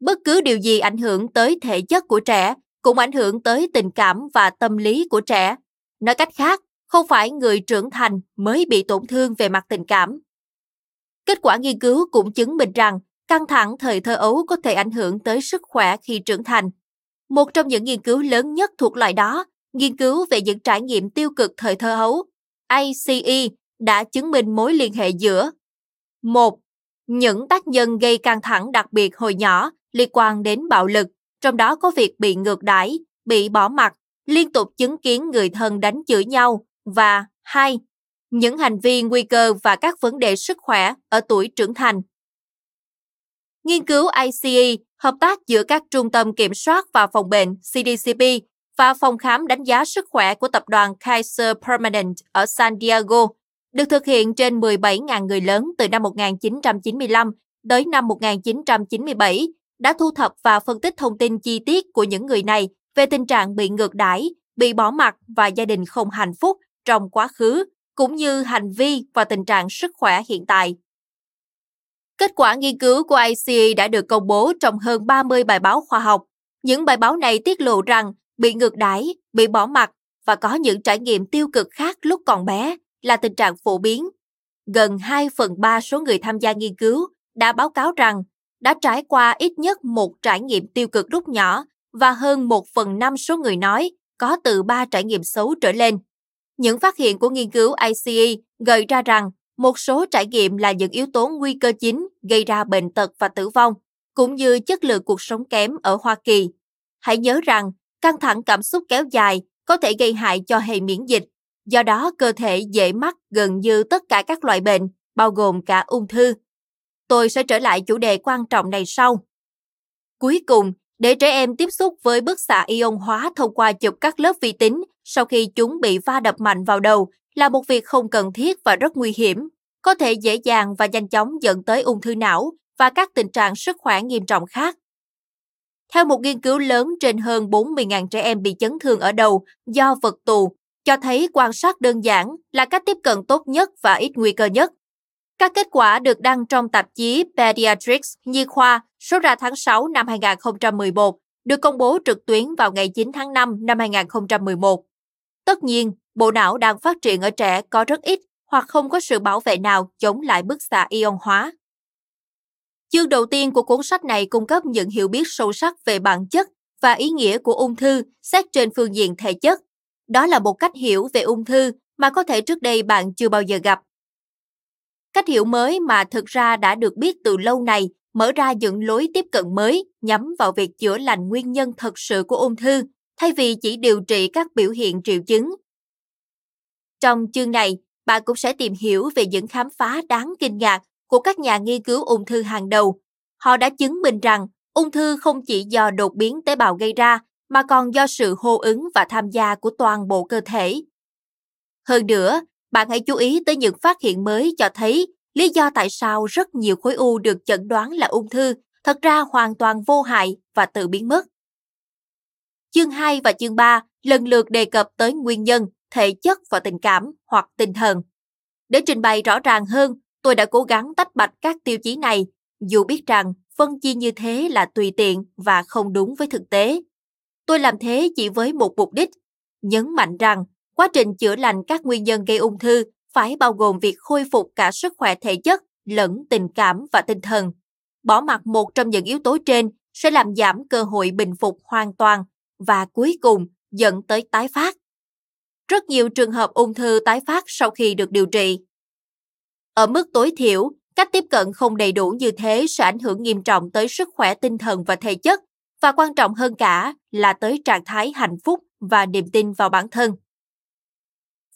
Bất cứ điều gì ảnh hưởng tới thể chất của trẻ cũng ảnh hưởng tới tình cảm và tâm lý của trẻ. Nói cách khác, không phải người trưởng thành mới bị tổn thương về mặt tình cảm. Kết quả nghiên cứu cũng chứng minh rằng căng thẳng thời thơ ấu có thể ảnh hưởng tới sức khỏe khi trưởng thành. Một trong những nghiên cứu lớn nhất thuộc loại đó, nghiên cứu về những trải nghiệm tiêu cực thời thơ ấu, ACE, đã chứng minh mối liên hệ giữa một Những tác nhân gây căng thẳng đặc biệt hồi nhỏ liên quan đến bạo lực, trong đó có việc bị ngược đãi, bị bỏ mặt, liên tục chứng kiến người thân đánh chửi nhau và hai những hành vi nguy cơ và các vấn đề sức khỏe ở tuổi trưởng thành. Nghiên cứu ICE hợp tác giữa các trung tâm kiểm soát và phòng bệnh CDCP và phòng khám đánh giá sức khỏe của tập đoàn Kaiser Permanent ở San Diego được thực hiện trên 17.000 người lớn từ năm 1995 tới năm 1997 đã thu thập và phân tích thông tin chi tiết của những người này về tình trạng bị ngược đãi, bị bỏ mặt và gia đình không hạnh phúc trong quá khứ, cũng như hành vi và tình trạng sức khỏe hiện tại. Kết quả nghiên cứu của ICE đã được công bố trong hơn 30 bài báo khoa học. Những bài báo này tiết lộ rằng bị ngược đãi, bị bỏ mặt và có những trải nghiệm tiêu cực khác lúc còn bé là tình trạng phổ biến. Gần 2 phần 3 số người tham gia nghiên cứu đã báo cáo rằng đã trải qua ít nhất một trải nghiệm tiêu cực lúc nhỏ và hơn 1 phần 5 số người nói có từ 3 trải nghiệm xấu trở lên. Những phát hiện của nghiên cứu ICE gợi ra rằng một số trải nghiệm là những yếu tố nguy cơ chính gây ra bệnh tật và tử vong, cũng như chất lượng cuộc sống kém ở Hoa Kỳ. Hãy nhớ rằng, căng thẳng cảm xúc kéo dài có thể gây hại cho hệ miễn dịch, do đó cơ thể dễ mắc gần như tất cả các loại bệnh, bao gồm cả ung thư. Tôi sẽ trở lại chủ đề quan trọng này sau. Cuối cùng, để trẻ em tiếp xúc với bức xạ ion hóa thông qua chụp các lớp vi tính sau khi chúng bị va đập mạnh vào đầu là một việc không cần thiết và rất nguy hiểm, có thể dễ dàng và nhanh chóng dẫn tới ung thư não và các tình trạng sức khỏe nghiêm trọng khác. Theo một nghiên cứu lớn trên hơn 40.000 trẻ em bị chấn thương ở đầu do vật tù, cho thấy quan sát đơn giản là cách tiếp cận tốt nhất và ít nguy cơ nhất. Các kết quả được đăng trong tạp chí Pediatrics Nhi khoa số ra tháng 6 năm 2011, được công bố trực tuyến vào ngày 9 tháng 5 năm 2011. Tất nhiên, bộ não đang phát triển ở trẻ có rất ít hoặc không có sự bảo vệ nào chống lại bức xạ ion hóa. Chương đầu tiên của cuốn sách này cung cấp những hiểu biết sâu sắc về bản chất và ý nghĩa của ung thư xét trên phương diện thể chất. Đó là một cách hiểu về ung thư mà có thể trước đây bạn chưa bao giờ gặp. Cách hiểu mới mà thực ra đã được biết từ lâu này mở ra những lối tiếp cận mới nhắm vào việc chữa lành nguyên nhân thật sự của ung thư thay vì chỉ điều trị các biểu hiện triệu chứng. Trong chương này, bạn cũng sẽ tìm hiểu về những khám phá đáng kinh ngạc của các nhà nghiên cứu ung thư hàng đầu. Họ đã chứng minh rằng ung thư không chỉ do đột biến tế bào gây ra, mà còn do sự hô ứng và tham gia của toàn bộ cơ thể. Hơn nữa, bạn hãy chú ý tới những phát hiện mới cho thấy lý do tại sao rất nhiều khối u được chẩn đoán là ung thư thật ra hoàn toàn vô hại và tự biến mất. Chương 2 và chương 3 lần lượt đề cập tới nguyên nhân, thể chất và tình cảm hoặc tinh thần. Để trình bày rõ ràng hơn, tôi đã cố gắng tách bạch các tiêu chí này, dù biết rằng phân chia như thế là tùy tiện và không đúng với thực tế. Tôi làm thế chỉ với một mục đích, nhấn mạnh rằng quá trình chữa lành các nguyên nhân gây ung thư phải bao gồm việc khôi phục cả sức khỏe thể chất lẫn tình cảm và tinh thần. Bỏ mặt một trong những yếu tố trên sẽ làm giảm cơ hội bình phục hoàn toàn và cuối cùng dẫn tới tái phát. Rất nhiều trường hợp ung thư tái phát sau khi được điều trị. Ở mức tối thiểu, cách tiếp cận không đầy đủ như thế sẽ ảnh hưởng nghiêm trọng tới sức khỏe tinh thần và thể chất, và quan trọng hơn cả là tới trạng thái hạnh phúc và niềm tin vào bản thân.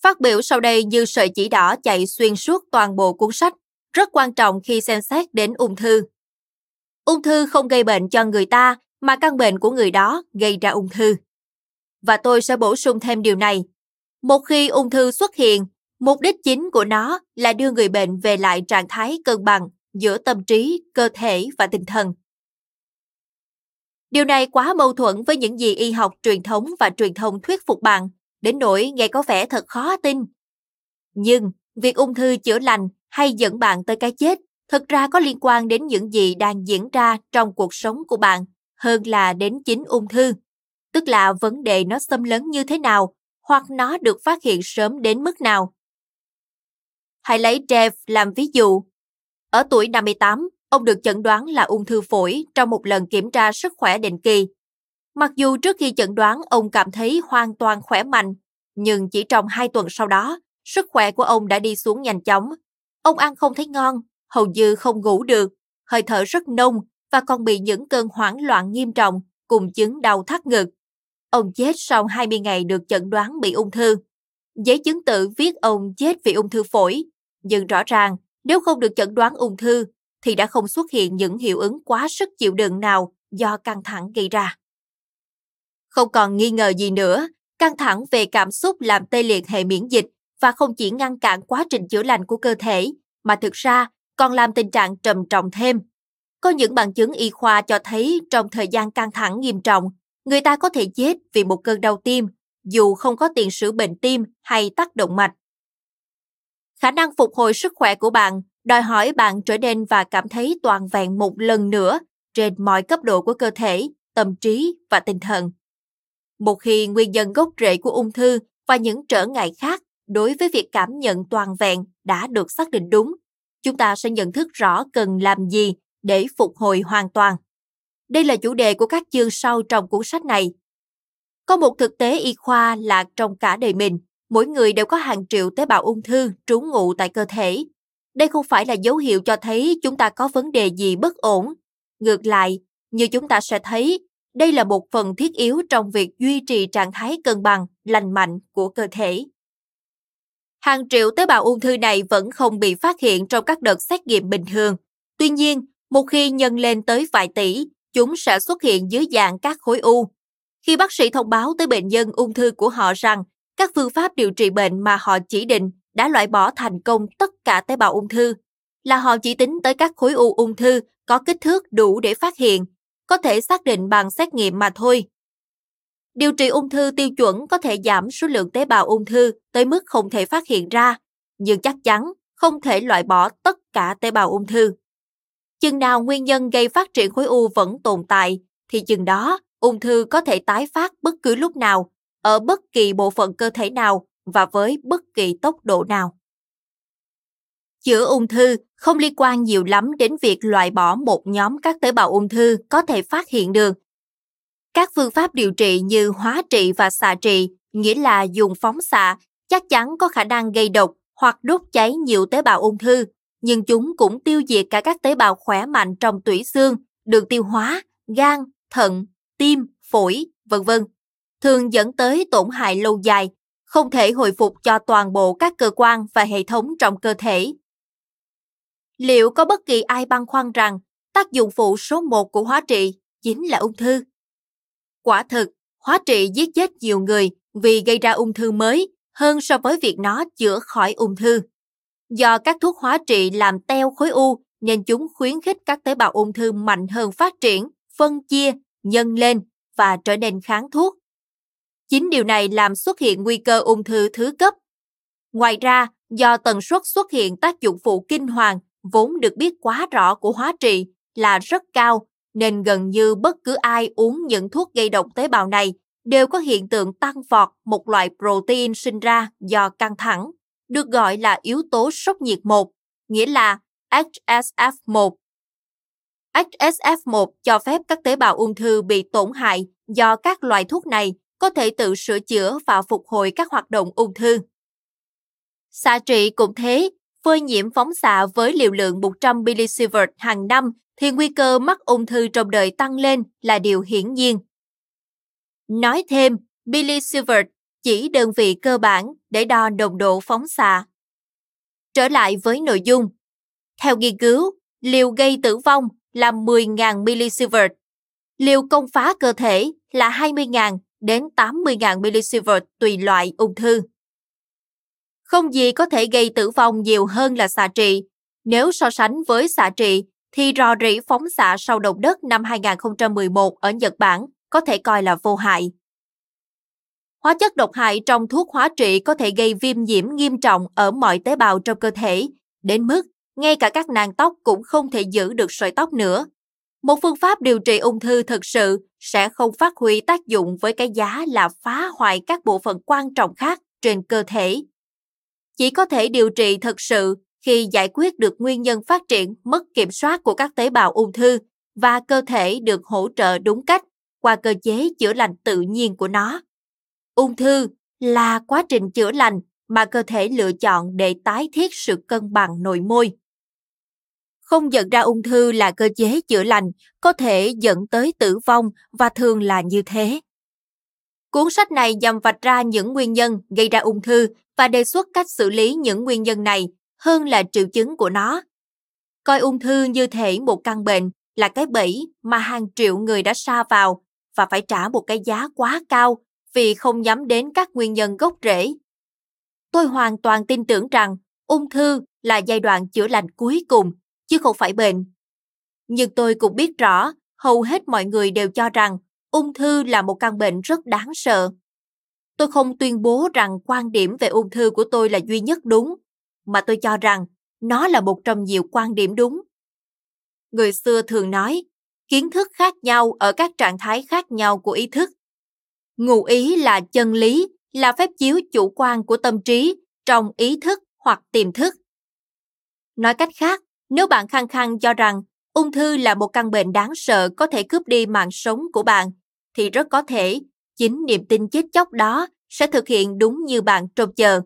Phát biểu sau đây như sợi chỉ đỏ chạy xuyên suốt toàn bộ cuốn sách, rất quan trọng khi xem xét đến ung thư. Ung thư không gây bệnh cho người ta, mà căn bệnh của người đó gây ra ung thư. Và tôi sẽ bổ sung thêm điều này. Một khi ung thư xuất hiện, mục đích chính của nó là đưa người bệnh về lại trạng thái cân bằng giữa tâm trí, cơ thể và tinh thần. Điều này quá mâu thuẫn với những gì y học truyền thống và truyền thông thuyết phục bạn, đến nỗi nghe có vẻ thật khó tin. Nhưng, việc ung thư chữa lành hay dẫn bạn tới cái chết thực ra có liên quan đến những gì đang diễn ra trong cuộc sống của bạn hơn là đến chính ung thư. Tức là vấn đề nó xâm lấn như thế nào, hoặc nó được phát hiện sớm đến mức nào. Hãy lấy Jeff làm ví dụ. Ở tuổi 58, ông được chẩn đoán là ung thư phổi trong một lần kiểm tra sức khỏe định kỳ. Mặc dù trước khi chẩn đoán ông cảm thấy hoàn toàn khỏe mạnh, nhưng chỉ trong hai tuần sau đó, sức khỏe của ông đã đi xuống nhanh chóng. Ông ăn không thấy ngon, hầu như không ngủ được, hơi thở rất nông và còn bị những cơn hoảng loạn nghiêm trọng cùng chứng đau thắt ngực. Ông chết sau 20 ngày được chẩn đoán bị ung thư. Giấy chứng tự viết ông chết vì ung thư phổi, nhưng rõ ràng nếu không được chẩn đoán ung thư thì đã không xuất hiện những hiệu ứng quá sức chịu đựng nào do căng thẳng gây ra. Không còn nghi ngờ gì nữa, căng thẳng về cảm xúc làm tê liệt hệ miễn dịch và không chỉ ngăn cản quá trình chữa lành của cơ thể, mà thực ra còn làm tình trạng trầm trọng thêm. Có những bằng chứng y khoa cho thấy trong thời gian căng thẳng nghiêm trọng, người ta có thể chết vì một cơn đau tim, dù không có tiền sử bệnh tim hay tắc động mạch. Khả năng phục hồi sức khỏe của bạn đòi hỏi bạn trở nên và cảm thấy toàn vẹn một lần nữa trên mọi cấp độ của cơ thể, tâm trí và tinh thần. Một khi nguyên nhân gốc rễ của ung thư và những trở ngại khác đối với việc cảm nhận toàn vẹn đã được xác định đúng, chúng ta sẽ nhận thức rõ cần làm gì để phục hồi hoàn toàn. Đây là chủ đề của các chương sau trong cuốn sách này. Có một thực tế y khoa là trong cả đời mình, mỗi người đều có hàng triệu tế bào ung thư trú ngụ tại cơ thể. Đây không phải là dấu hiệu cho thấy chúng ta có vấn đề gì bất ổn. Ngược lại, như chúng ta sẽ thấy, đây là một phần thiết yếu trong việc duy trì trạng thái cân bằng, lành mạnh của cơ thể. Hàng triệu tế bào ung thư này vẫn không bị phát hiện trong các đợt xét nghiệm bình thường. Tuy nhiên, một khi nhân lên tới vài tỷ, chúng sẽ xuất hiện dưới dạng các khối u. Khi bác sĩ thông báo tới bệnh nhân ung thư của họ rằng các phương pháp điều trị bệnh mà họ chỉ định đã loại bỏ thành công tất cả tế bào ung thư, là họ chỉ tính tới các khối u ung thư có kích thước đủ để phát hiện, có thể xác định bằng xét nghiệm mà thôi. Điều trị ung thư tiêu chuẩn có thể giảm số lượng tế bào ung thư tới mức không thể phát hiện ra, nhưng chắc chắn không thể loại bỏ tất cả tế bào ung thư. Chừng nào nguyên nhân gây phát triển khối u vẫn tồn tại, thì chừng đó ung thư có thể tái phát bất cứ lúc nào, ở bất kỳ bộ phận cơ thể nào và với bất kỳ tốc độ nào. Chữa ung thư không liên quan nhiều lắm đến việc loại bỏ một nhóm các tế bào ung thư có thể phát hiện được. Các phương pháp điều trị như hóa trị và xạ trị, nghĩa là dùng phóng xạ, chắc chắn có khả năng gây độc hoặc đốt cháy nhiều tế bào ung thư nhưng chúng cũng tiêu diệt cả các tế bào khỏe mạnh trong tủy xương, đường tiêu hóa, gan, thận, tim, phổi, vân vân. Thường dẫn tới tổn hại lâu dài, không thể hồi phục cho toàn bộ các cơ quan và hệ thống trong cơ thể. Liệu có bất kỳ ai băn khoăn rằng tác dụng phụ số 1 của hóa trị chính là ung thư? Quả thực, hóa trị giết chết nhiều người vì gây ra ung thư mới hơn so với việc nó chữa khỏi ung thư. Do các thuốc hóa trị làm teo khối u nên chúng khuyến khích các tế bào ung thư mạnh hơn phát triển, phân chia, nhân lên và trở nên kháng thuốc. Chính điều này làm xuất hiện nguy cơ ung thư thứ cấp. Ngoài ra, do tần suất xuất hiện tác dụng phụ kinh hoàng vốn được biết quá rõ của hóa trị là rất cao, nên gần như bất cứ ai uống những thuốc gây độc tế bào này đều có hiện tượng tăng vọt một loại protein sinh ra do căng thẳng được gọi là yếu tố sốc nhiệt 1, nghĩa là HSF1. HSF1 cho phép các tế bào ung thư bị tổn hại do các loại thuốc này có thể tự sửa chữa và phục hồi các hoạt động ung thư. Xạ trị cũng thế, phơi nhiễm phóng xạ với liều lượng 100 milisievert hàng năm thì nguy cơ mắc ung thư trong đời tăng lên là điều hiển nhiên. Nói thêm, milisievert chỉ đơn vị cơ bản để đo nồng độ phóng xạ. Trở lại với nội dung. Theo nghiên cứu, liều gây tử vong là 10.000 millisievert, Liều công phá cơ thể là 20.000 đến 80.000 millisievert tùy loại ung thư. Không gì có thể gây tử vong nhiều hơn là xạ trị. Nếu so sánh với xạ trị, thì rò rỉ phóng xạ sau động đất năm 2011 ở Nhật Bản có thể coi là vô hại. Hóa chất độc hại trong thuốc hóa trị có thể gây viêm nhiễm nghiêm trọng ở mọi tế bào trong cơ thể, đến mức ngay cả các nàng tóc cũng không thể giữ được sợi tóc nữa. một phương pháp điều trị ung thư thực sự sẽ không phát huy tác dụng với cái giá là phá hoại các bộ phận quan trọng khác trên cơ thể. Chỉ có thể điều trị thực sự khi giải quyết được nguyên nhân phát triển mất kiểm soát của các tế bào ung thư và cơ thể được hỗ trợ đúng cách qua cơ chế chữa lành tự nhiên của nó. Ung thư là quá trình chữa lành mà cơ thể lựa chọn để tái thiết sự cân bằng nội môi. Không nhận ra ung thư là cơ chế chữa lành, có thể dẫn tới tử vong và thường là như thế. Cuốn sách này nhằm vạch ra những nguyên nhân gây ra ung thư và đề xuất cách xử lý những nguyên nhân này hơn là triệu chứng của nó. Coi ung thư như thể một căn bệnh, là cái bẫy mà hàng triệu người đã sa vào và phải trả một cái giá quá cao vì không nhắm đến các nguyên nhân gốc rễ. Tôi hoàn toàn tin tưởng rằng ung thư là giai đoạn chữa lành cuối cùng, chứ không phải bệnh. Nhưng tôi cũng biết rõ, hầu hết mọi người đều cho rằng ung thư là một căn bệnh rất đáng sợ. Tôi không tuyên bố rằng quan điểm về ung thư của tôi là duy nhất đúng, mà tôi cho rằng nó là một trong nhiều quan điểm đúng. Người xưa thường nói, kiến thức khác nhau ở các trạng thái khác nhau của ý thức. Ngụ ý là chân lý, là phép chiếu chủ quan của tâm trí trong ý thức hoặc tiềm thức. Nói cách khác, nếu bạn khăng khăng cho rằng ung thư là một căn bệnh đáng sợ có thể cướp đi mạng sống của bạn, thì rất có thể chính niềm tin chết chóc đó sẽ thực hiện đúng như bạn trông chờ.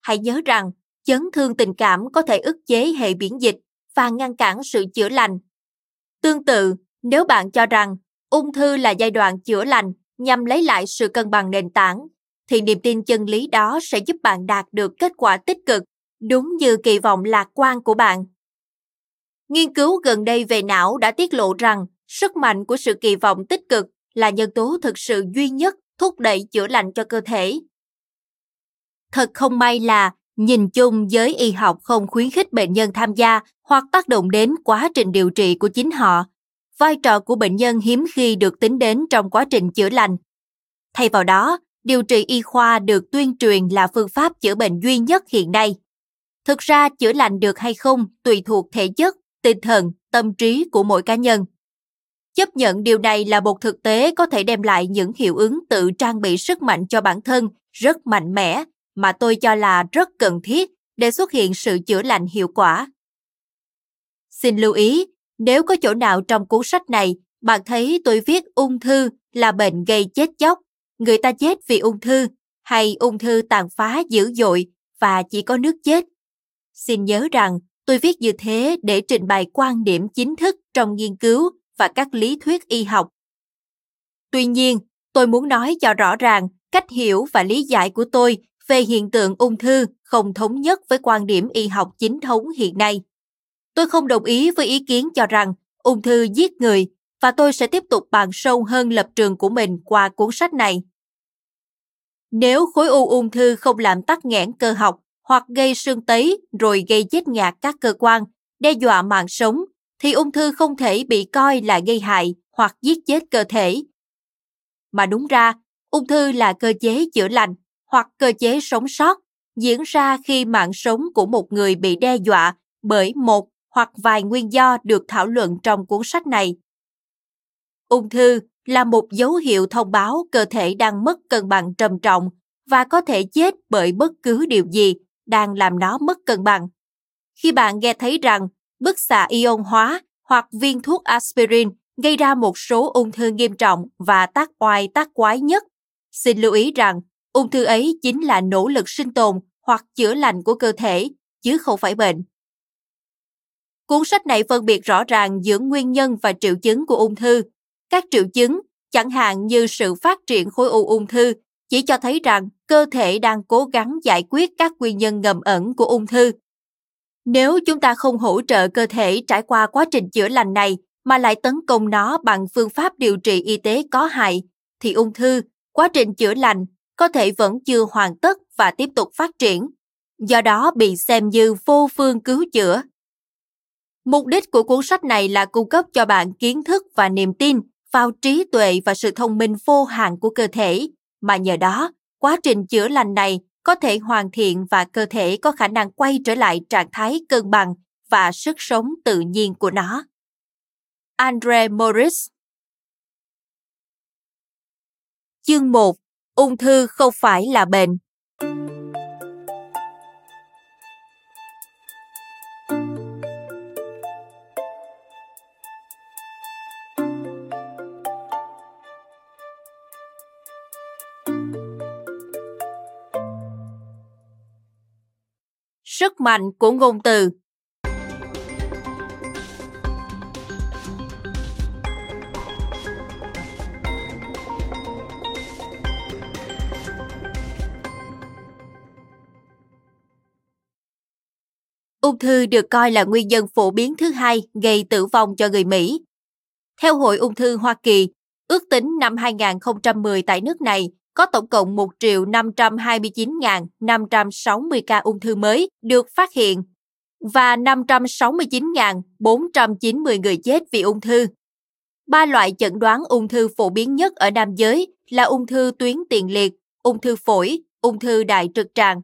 Hãy nhớ rằng, chấn thương tình cảm có thể ức chế hệ miễn dịch và ngăn cản sự chữa lành. Tương tự, nếu bạn cho rằng ung thư là giai đoạn chữa lành nhằm lấy lại sự cân bằng nền tảng, thì niềm tin chân lý đó sẽ giúp bạn đạt được kết quả tích cực, đúng như kỳ vọng lạc quan của bạn. Nghiên cứu gần đây về não đã tiết lộ rằng sức mạnh của sự kỳ vọng tích cực là nhân tố thực sự duy nhất thúc đẩy chữa lành cho cơ thể. Thật không may là nhìn chung giới y học không khuyến khích bệnh nhân tham gia hoặc tác động đến quá trình điều trị của chính họ. Vai trò của bệnh nhân hiếm khi được tính đến trong quá trình chữa lành. Thay vào đó, điều trị y khoa được tuyên truyền là phương pháp chữa bệnh duy nhất hiện nay. Thực ra chữa lành được hay không tùy thuộc thể chất, tinh thần, tâm trí của mỗi cá nhân. Chấp nhận điều này là một thực tế có thể đem lại những hiệu ứng tự trang bị sức mạnh cho bản thân rất mạnh mẽ mà tôi cho là rất cần thiết để xuất hiện sự chữa lành hiệu quả. Xin lưu ý, nếu có chỗ nào trong cuốn sách này bạn thấy tôi viết ung thư là bệnh gây chết chóc, người ta chết vì ung thư hay ung thư tàn phá dữ dội và chỉ có nước chết. Xin nhớ rằng tôi viết như thế để trình bày quan điểm chính thức trong nghiên cứu và các lý thuyết y học. Tuy nhiên, tôi muốn nói cho rõ ràng cách hiểu và lý giải của tôi về hiện tượng ung thư không thống nhất với quan điểm y học chính thống hiện nay. Tôi không đồng ý với ý kiến cho rằng ung thư giết người và tôi sẽ tiếp tục bàn sâu hơn lập trường của mình qua cuốn sách này. Nếu khối u ung thư không làm tắc nghẽn cơ học hoặc gây sưng tấy rồi gây chết ngạt các cơ quan, đe dọa mạng sống, thì ung thư không thể bị coi là gây hại hoặc giết chết cơ thể. Mà đúng ra, ung thư là cơ chế chữa lành hoặc cơ chế sống sót diễn ra khi mạng sống của một người bị đe dọa bởi một hoặc vài nguyên do được thảo luận trong cuốn sách này. Ung thư là một dấu hiệu thông báo cơ thể đang mất cân bằng trầm trọng và có thể chết bởi bất cứ điều gì đang làm nó mất cân bằng. Khi bạn nghe thấy rằng bức xạ ion hóa hoặc viên thuốc aspirin gây ra một số ung thư nghiêm trọng và tác oai tác quái nhất, xin lưu ý rằng ung thư ấy chính là nỗ lực sinh tồn hoặc chữa lành của cơ thể, chứ không phải bệnh. Cuốn sách này phân biệt rõ ràng giữa nguyên nhân và triệu chứng của ung thư. Các triệu chứng, chẳng hạn như sự phát triển khối u ung thư, chỉ cho thấy rằng cơ thể đang cố gắng giải quyết các nguyên nhân ngầm ẩn của ung thư. Nếu chúng ta không hỗ trợ cơ thể trải qua quá trình chữa lành này mà lại tấn công nó bằng phương pháp điều trị y tế có hại, thì ung thư, quá trình chữa lành có thể vẫn chưa hoàn tất và tiếp tục phát triển, do đó bị xem như vô phương cứu chữa. Mục đích của cuốn sách này là cung cấp cho bạn kiến thức và niềm tin vào trí tuệ và sự thông minh vô hạn của cơ thể, mà nhờ đó, quá trình chữa lành này có thể hoàn thiện và cơ thể có khả năng quay trở lại trạng thái cân bằng và sức sống tự nhiên của nó. Andre Morris Chương 1 Ung thư không phải là bệnh. Sức mạnh của ngôn từ Ung thư được coi là nguyên nhân phổ biến thứ hai gây tử vong cho người Mỹ. Theo Hội Ung thư Hoa Kỳ, ước tính năm 2010 tại nước này có tổng cộng 1 triệu 529.560 ca ung thư mới được phát hiện và 569.490 người chết vì ung thư. Ba loại chẩn đoán ung thư phổ biến nhất ở nam giới là ung thư tuyến tiền liệt, ung thư phổi, ung thư đại trực tràng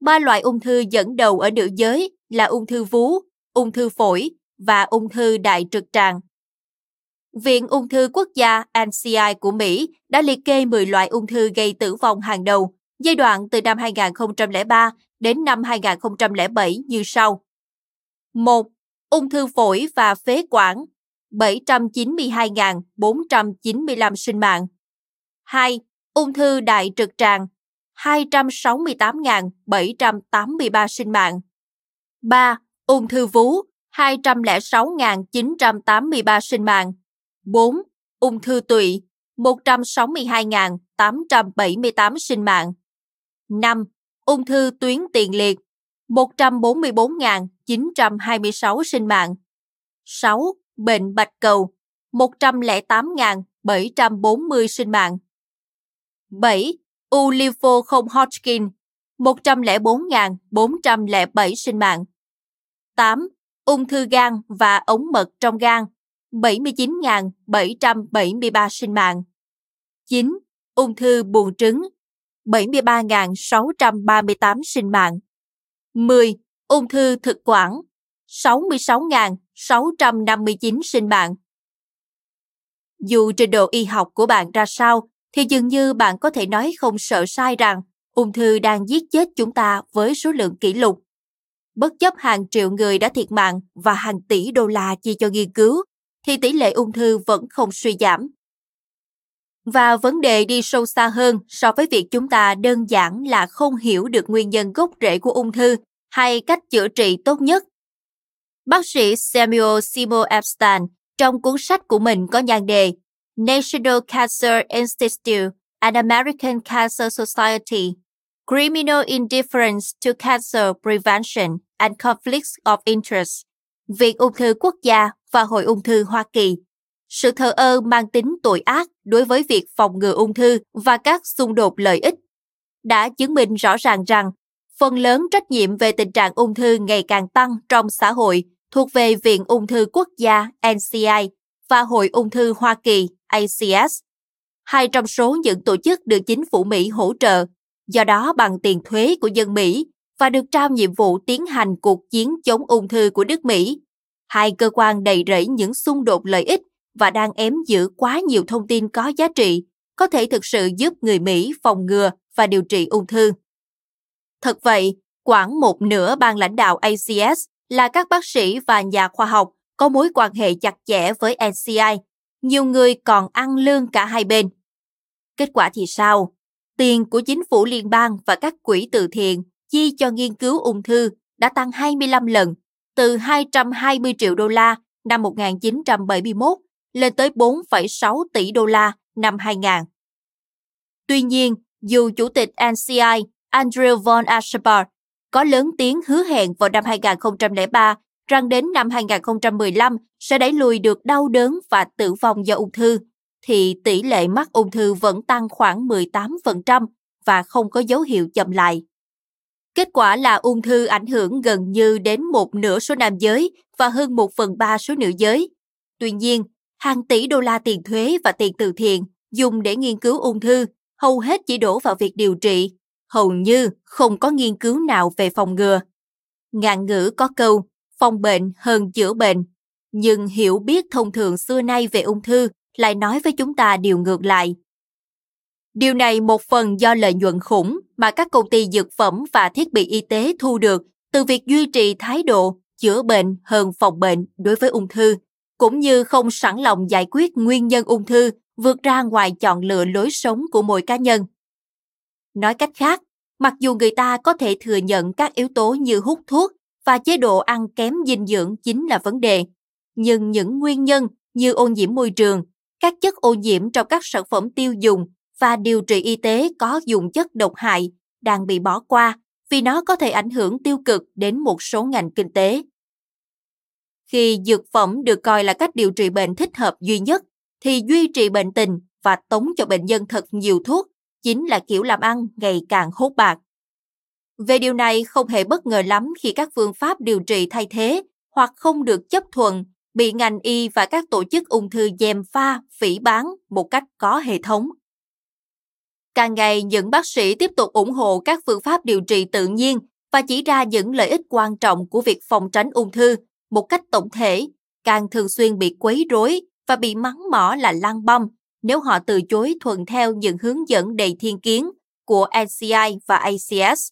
Ba loại ung thư dẫn đầu ở nữ giới là ung thư vú, ung thư phổi và ung thư đại trực tràng. Viện Ung thư Quốc gia NCI của Mỹ đã liệt kê 10 loại ung thư gây tử vong hàng đầu giai đoạn từ năm 2003 đến năm 2007 như sau. 1. Ung thư phổi và phế quản 792.495 sinh mạng. 2. Ung thư đại trực tràng 268.783 sinh mạng. 3. Ung thư vú 206.983 sinh mạng. 4. Ung thư tụy 162.878 sinh mạng. 5. Ung thư tuyến tiền liệt 144.926 sinh mạng. 6. Bệnh bạch cầu 108.740 sinh mạng. 7 u lympho không Hodgkin 104.407 sinh mạng. 8. Ung thư gan và ống mật trong gan 79.773 sinh mạng. 9. Ung thư buồng trứng 73.638 sinh mạng. 10. Ung thư thực quản 66.659 sinh mạng. Dù trình độ y học của bạn ra sao, thì dường như bạn có thể nói không sợ sai rằng ung thư đang giết chết chúng ta với số lượng kỷ lục. Bất chấp hàng triệu người đã thiệt mạng và hàng tỷ đô la chi cho nghiên cứu, thì tỷ lệ ung thư vẫn không suy giảm. Và vấn đề đi sâu xa hơn so với việc chúng ta đơn giản là không hiểu được nguyên nhân gốc rễ của ung thư hay cách chữa trị tốt nhất. Bác sĩ Samuel Seymour Epstein trong cuốn sách của mình có nhan đề National Cancer Institute and American Cancer Society, Criminal Indifference to Cancer Prevention and Conflicts of Interest, Viện Ung thư Quốc gia và Hội Ung thư Hoa Kỳ. Sự thờ ơ mang tính tội ác đối với việc phòng ngừa ung thư và các xung đột lợi ích đã chứng minh rõ ràng rằng phần lớn trách nhiệm về tình trạng ung thư ngày càng tăng trong xã hội thuộc về Viện Ung thư Quốc gia NCI và Hội Ung thư Hoa Kỳ ACS, hai trong số những tổ chức được chính phủ Mỹ hỗ trợ, do đó bằng tiền thuế của dân Mỹ và được trao nhiệm vụ tiến hành cuộc chiến chống ung thư của nước Mỹ. Hai cơ quan đầy rẫy những xung đột lợi ích và đang ém giữ quá nhiều thông tin có giá trị, có thể thực sự giúp người Mỹ phòng ngừa và điều trị ung thư. Thật vậy, khoảng một nửa ban lãnh đạo ACS là các bác sĩ và nhà khoa học có mối quan hệ chặt chẽ với NCI nhiều người còn ăn lương cả hai bên. Kết quả thì sao? Tiền của chính phủ liên bang và các quỹ từ thiện chi cho nghiên cứu ung thư đã tăng 25 lần, từ 220 triệu đô la năm 1971 lên tới 4,6 tỷ đô la năm 2000. Tuy nhiên, dù Chủ tịch NCI Andrew von Aschenbach có lớn tiếng hứa hẹn vào năm 2003 rằng đến năm 2015 sẽ đẩy lùi được đau đớn và tử vong do ung thư, thì tỷ lệ mắc ung thư vẫn tăng khoảng 18% và không có dấu hiệu chậm lại. Kết quả là ung thư ảnh hưởng gần như đến một nửa số nam giới và hơn một phần ba số nữ giới. Tuy nhiên, hàng tỷ đô la tiền thuế và tiền từ thiện dùng để nghiên cứu ung thư hầu hết chỉ đổ vào việc điều trị, hầu như không có nghiên cứu nào về phòng ngừa. Ngạn ngữ có câu, phòng bệnh hơn chữa bệnh. Nhưng hiểu biết thông thường xưa nay về ung thư lại nói với chúng ta điều ngược lại. Điều này một phần do lợi nhuận khủng mà các công ty dược phẩm và thiết bị y tế thu được từ việc duy trì thái độ chữa bệnh hơn phòng bệnh đối với ung thư, cũng như không sẵn lòng giải quyết nguyên nhân ung thư vượt ra ngoài chọn lựa lối sống của mỗi cá nhân. Nói cách khác, mặc dù người ta có thể thừa nhận các yếu tố như hút thuốc và chế độ ăn kém dinh dưỡng chính là vấn đề, nhưng những nguyên nhân như ô nhiễm môi trường, các chất ô nhiễm trong các sản phẩm tiêu dùng và điều trị y tế có dùng chất độc hại đang bị bỏ qua vì nó có thể ảnh hưởng tiêu cực đến một số ngành kinh tế. Khi dược phẩm được coi là cách điều trị bệnh thích hợp duy nhất, thì duy trì bệnh tình và tống cho bệnh nhân thật nhiều thuốc chính là kiểu làm ăn ngày càng hốt bạc. Về điều này không hề bất ngờ lắm khi các phương pháp điều trị thay thế hoặc không được chấp thuận bị ngành y và các tổ chức ung thư dèm pha, phỉ bán một cách có hệ thống. Càng ngày, những bác sĩ tiếp tục ủng hộ các phương pháp điều trị tự nhiên và chỉ ra những lợi ích quan trọng của việc phòng tránh ung thư một cách tổng thể, càng thường xuyên bị quấy rối và bị mắng mỏ là lăng băm nếu họ từ chối thuận theo những hướng dẫn đầy thiên kiến của NCI và ACS.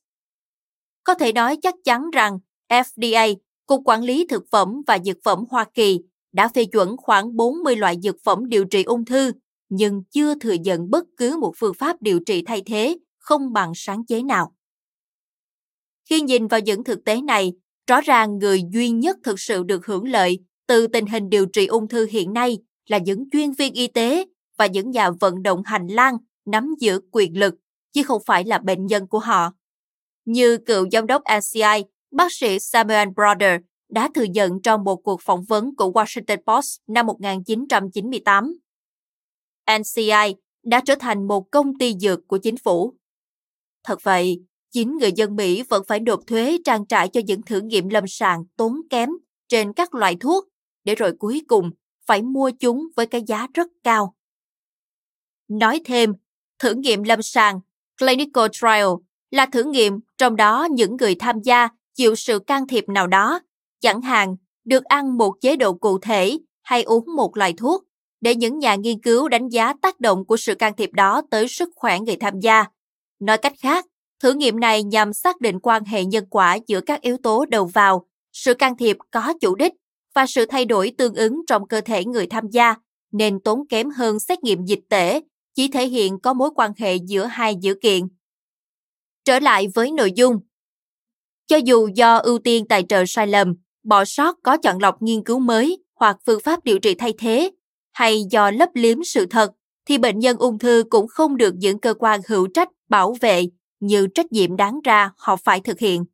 Có thể nói chắc chắn rằng FDA, Cục Quản lý Thực phẩm và Dược phẩm Hoa Kỳ, đã phê chuẩn khoảng 40 loại dược phẩm điều trị ung thư, nhưng chưa thừa nhận bất cứ một phương pháp điều trị thay thế không bằng sáng chế nào. Khi nhìn vào những thực tế này, rõ ràng người duy nhất thực sự được hưởng lợi từ tình hình điều trị ung thư hiện nay là những chuyên viên y tế và những nhà vận động hành lang nắm giữ quyền lực, chứ không phải là bệnh nhân của họ. Như cựu giám đốc ACI, bác sĩ Samuel Broder đã thừa nhận trong một cuộc phỏng vấn của Washington Post năm 1998. NCI đã trở thành một công ty dược của chính phủ. Thật vậy, chính người dân Mỹ vẫn phải nộp thuế trang trải cho những thử nghiệm lâm sàng tốn kém trên các loại thuốc, để rồi cuối cùng phải mua chúng với cái giá rất cao. Nói thêm, thử nghiệm lâm sàng, clinical trial, là thử nghiệm trong đó những người tham gia chịu sự can thiệp nào đó, chẳng hạn được ăn một chế độ cụ thể hay uống một loại thuốc, để những nhà nghiên cứu đánh giá tác động của sự can thiệp đó tới sức khỏe người tham gia. Nói cách khác, thử nghiệm này nhằm xác định quan hệ nhân quả giữa các yếu tố đầu vào, sự can thiệp có chủ đích và sự thay đổi tương ứng trong cơ thể người tham gia, nên tốn kém hơn xét nghiệm dịch tễ chỉ thể hiện có mối quan hệ giữa hai dữ kiện. Trở lại với nội dung. Cho dù do ưu tiên tài trợ sai lầm, bỏ sót có chọn lọc nghiên cứu mới hoặc phương pháp điều trị thay thế, hay do lấp liếm sự thật, thì bệnh nhân ung thư cũng không được những cơ quan hữu trách bảo vệ như trách nhiệm đáng ra họ phải thực hiện.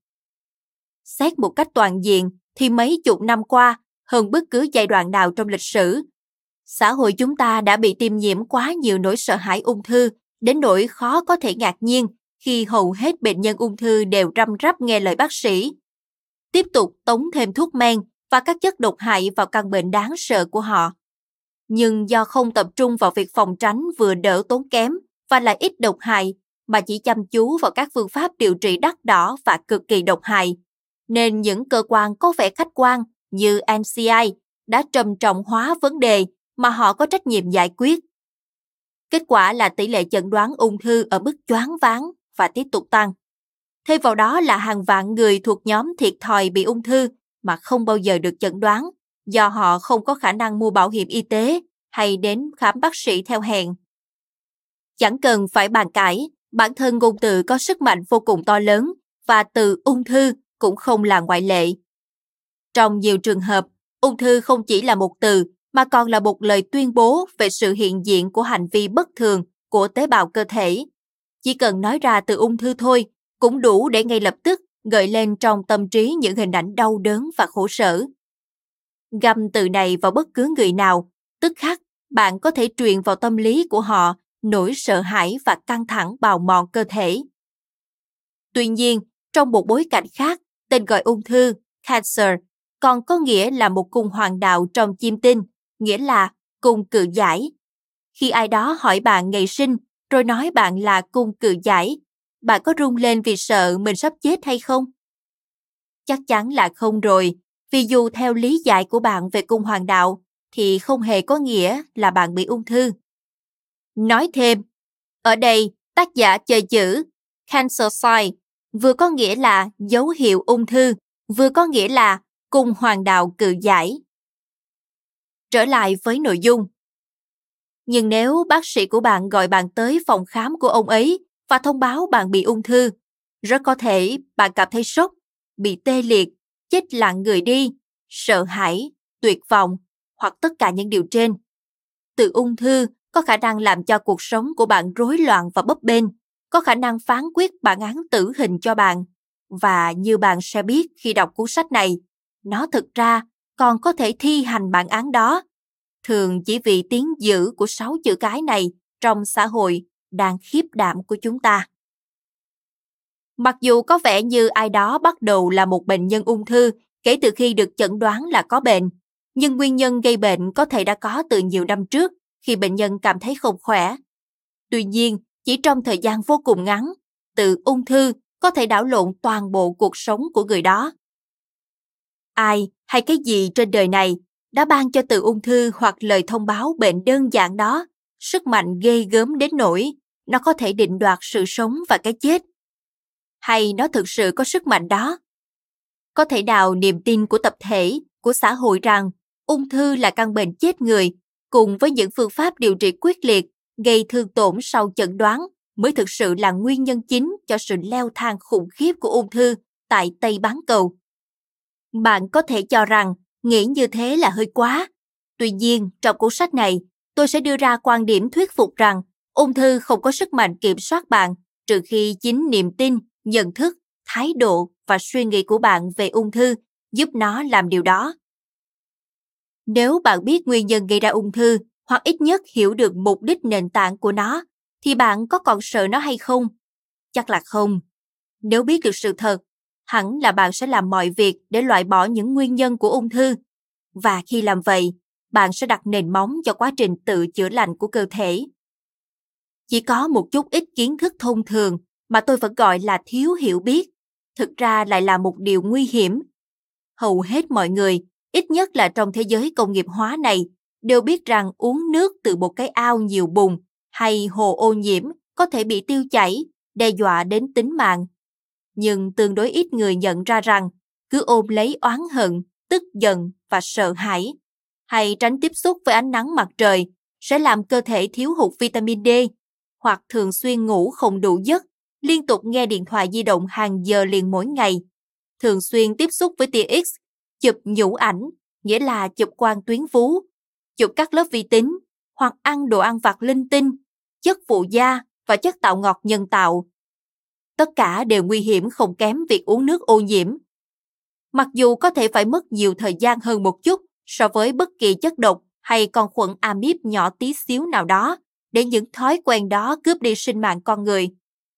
Xét một cách toàn diện thì mấy chục năm qua, hơn bất cứ giai đoạn nào trong lịch sử, xã hội chúng ta đã bị tiêm nhiễm quá nhiều nỗi sợ hãi ung thư, đến nỗi khó có thể ngạc nhiên khi hầu hết bệnh nhân ung thư đều răm rắp nghe lời bác sĩ. Tiếp tục tống thêm thuốc men và các chất độc hại vào căn bệnh đáng sợ của họ. Nhưng do không tập trung vào việc phòng tránh vừa đỡ tốn kém và lại ít độc hại, mà chỉ chăm chú vào các phương pháp điều trị đắt đỏ và cực kỳ độc hại, nên những cơ quan có vẻ khách quan như NCI đã trầm trọng hóa vấn đề mà họ có trách nhiệm giải quyết. Kết quả là tỷ lệ chẩn đoán ung thư ở mức choáng váng và tiếp tục tăng. Thêm vào đó là hàng vạn người thuộc nhóm thiệt thòi bị ung thư mà không bao giờ được chẩn đoán do họ không có khả năng mua bảo hiểm y tế hay đến khám bác sĩ theo hẹn. Chẳng cần phải bàn cãi, bản thân ngôn từ có sức mạnh vô cùng to lớn và từ ung thư cũng không là ngoại lệ. Trong nhiều trường hợp, ung thư không chỉ là một từ mà còn là một lời tuyên bố về sự hiện diện của hành vi bất thường của tế bào cơ thể. Chỉ cần nói ra từ ung thư thôi cũng đủ để ngay lập tức gợi lên trong tâm trí những hình ảnh đau đớn và khổ sở. Găm từ này vào bất cứ người nào, tức khắc bạn có thể truyền vào tâm lý của họ nỗi sợ hãi và căng thẳng bào mòn cơ thể. Tuy nhiên, trong một bối cảnh khác, tên gọi ung thư, cancer, còn có nghĩa là một cung hoàng đạo trong chim tinh, nghĩa là cung cự giải. Khi ai đó hỏi bạn ngày sinh, rồi nói bạn là cung cự giải, bạn có rung lên vì sợ mình sắp chết hay không? Chắc chắn là không rồi, vì dù theo lý giải của bạn về cung hoàng đạo thì không hề có nghĩa là bạn bị ung thư. Nói thêm, ở đây tác giả chơi chữ cancer sign vừa có nghĩa là dấu hiệu ung thư, vừa có nghĩa là cung hoàng đạo cự giải. Trở lại với nội dung. Nhưng nếu bác sĩ của bạn gọi bạn tới phòng khám của ông ấy và thông báo bạn bị ung thư, rất có thể bạn cảm thấy sốc, bị tê liệt, chết lặng người đi, sợ hãi, tuyệt vọng hoặc tất cả những điều trên. Từ ung thư có khả năng làm cho cuộc sống của bạn rối loạn và bấp bênh, có khả năng phán quyết bản án tử hình cho bạn. Và như bạn sẽ biết khi đọc cuốn sách này, nó thực ra còn có thể thi hành bản án đó. Thường chỉ vì tiếng dữ của sáu chữ cái này trong xã hội đang khiếp đảm của chúng ta. Mặc dù có vẻ như ai đó bắt đầu là một bệnh nhân ung thư kể từ khi được chẩn đoán là có bệnh, nhưng nguyên nhân gây bệnh có thể đã có từ nhiều năm trước khi bệnh nhân cảm thấy không khỏe. Tuy nhiên, chỉ trong thời gian vô cùng ngắn, từ ung thư có thể đảo lộn toàn bộ cuộc sống của người đó. Ai hay cái gì trên đời này đã ban cho từ ung thư hoặc lời thông báo bệnh đơn giản đó sức mạnh ghê gớm đến nỗi nó có thể định đoạt sự sống và cái chết. Hay nó thực sự có sức mạnh đó? Có thể đào niềm tin của tập thể, của xã hội rằng ung thư là căn bệnh chết người, cùng với những phương pháp điều trị quyết liệt, gây thương tổn sau chẩn đoán mới thực sự là nguyên nhân chính cho sự leo thang khủng khiếp của ung thư tại Tây Bán Cầu. Bạn có thể cho rằng nghĩ như thế là hơi quá. Tuy nhiên, trong cuốn sách này, tôi sẽ đưa ra quan điểm thuyết phục rằng ung thư không có sức mạnh kiểm soát bạn trừ khi chính niềm tin, nhận thức, thái độ và suy nghĩ của bạn về ung thư giúp nó làm điều đó. Nếu bạn biết nguyên nhân gây ra ung thư hoặc ít nhất hiểu được mục đích nền tảng của nó, thì bạn có còn sợ nó hay không? Chắc là không. Nếu biết được sự thật, hẳn là bạn sẽ làm mọi việc để loại bỏ những nguyên nhân của ung thư. Và khi làm vậy, bạn sẽ đặt nền móng cho quá trình tự chữa lành của cơ thể. Chỉ có một chút ít kiến thức thông thường mà tôi vẫn gọi là thiếu hiểu biết, thực ra lại là một điều nguy hiểm. Hầu hết mọi người, ít nhất là trong thế giới công nghiệp hóa này, đều biết rằng uống nước từ một cái ao nhiều bùn hay hồ ô nhiễm có thể bị tiêu chảy, đe dọa đến tính mạng. Nhưng tương đối ít người nhận ra rằng cứ ôm lấy oán hận, tức giận và sợ hãi hay tránh tiếp xúc với ánh nắng mặt trời sẽ làm cơ thể thiếu hụt vitamin D hoặc thường xuyên ngủ không đủ giấc, liên tục nghe điện thoại di động hàng giờ liền mỗi ngày, thường xuyên tiếp xúc với tia X, chụp nhũ ảnh, nghĩa là chụp quang tuyến vú, chụp các lớp vi tính hoặc ăn đồ ăn vặt linh tinh, chất phụ da và chất tạo ngọt nhân tạo. Tất cả đều nguy hiểm không kém việc uống nước ô nhiễm. Mặc dù có thể phải mất nhiều thời gian hơn một chút so với bất kỳ chất độc hay con khuẩn amip nhỏ tí xíu nào đó để những thói quen đó cướp đi sinh mạng con người.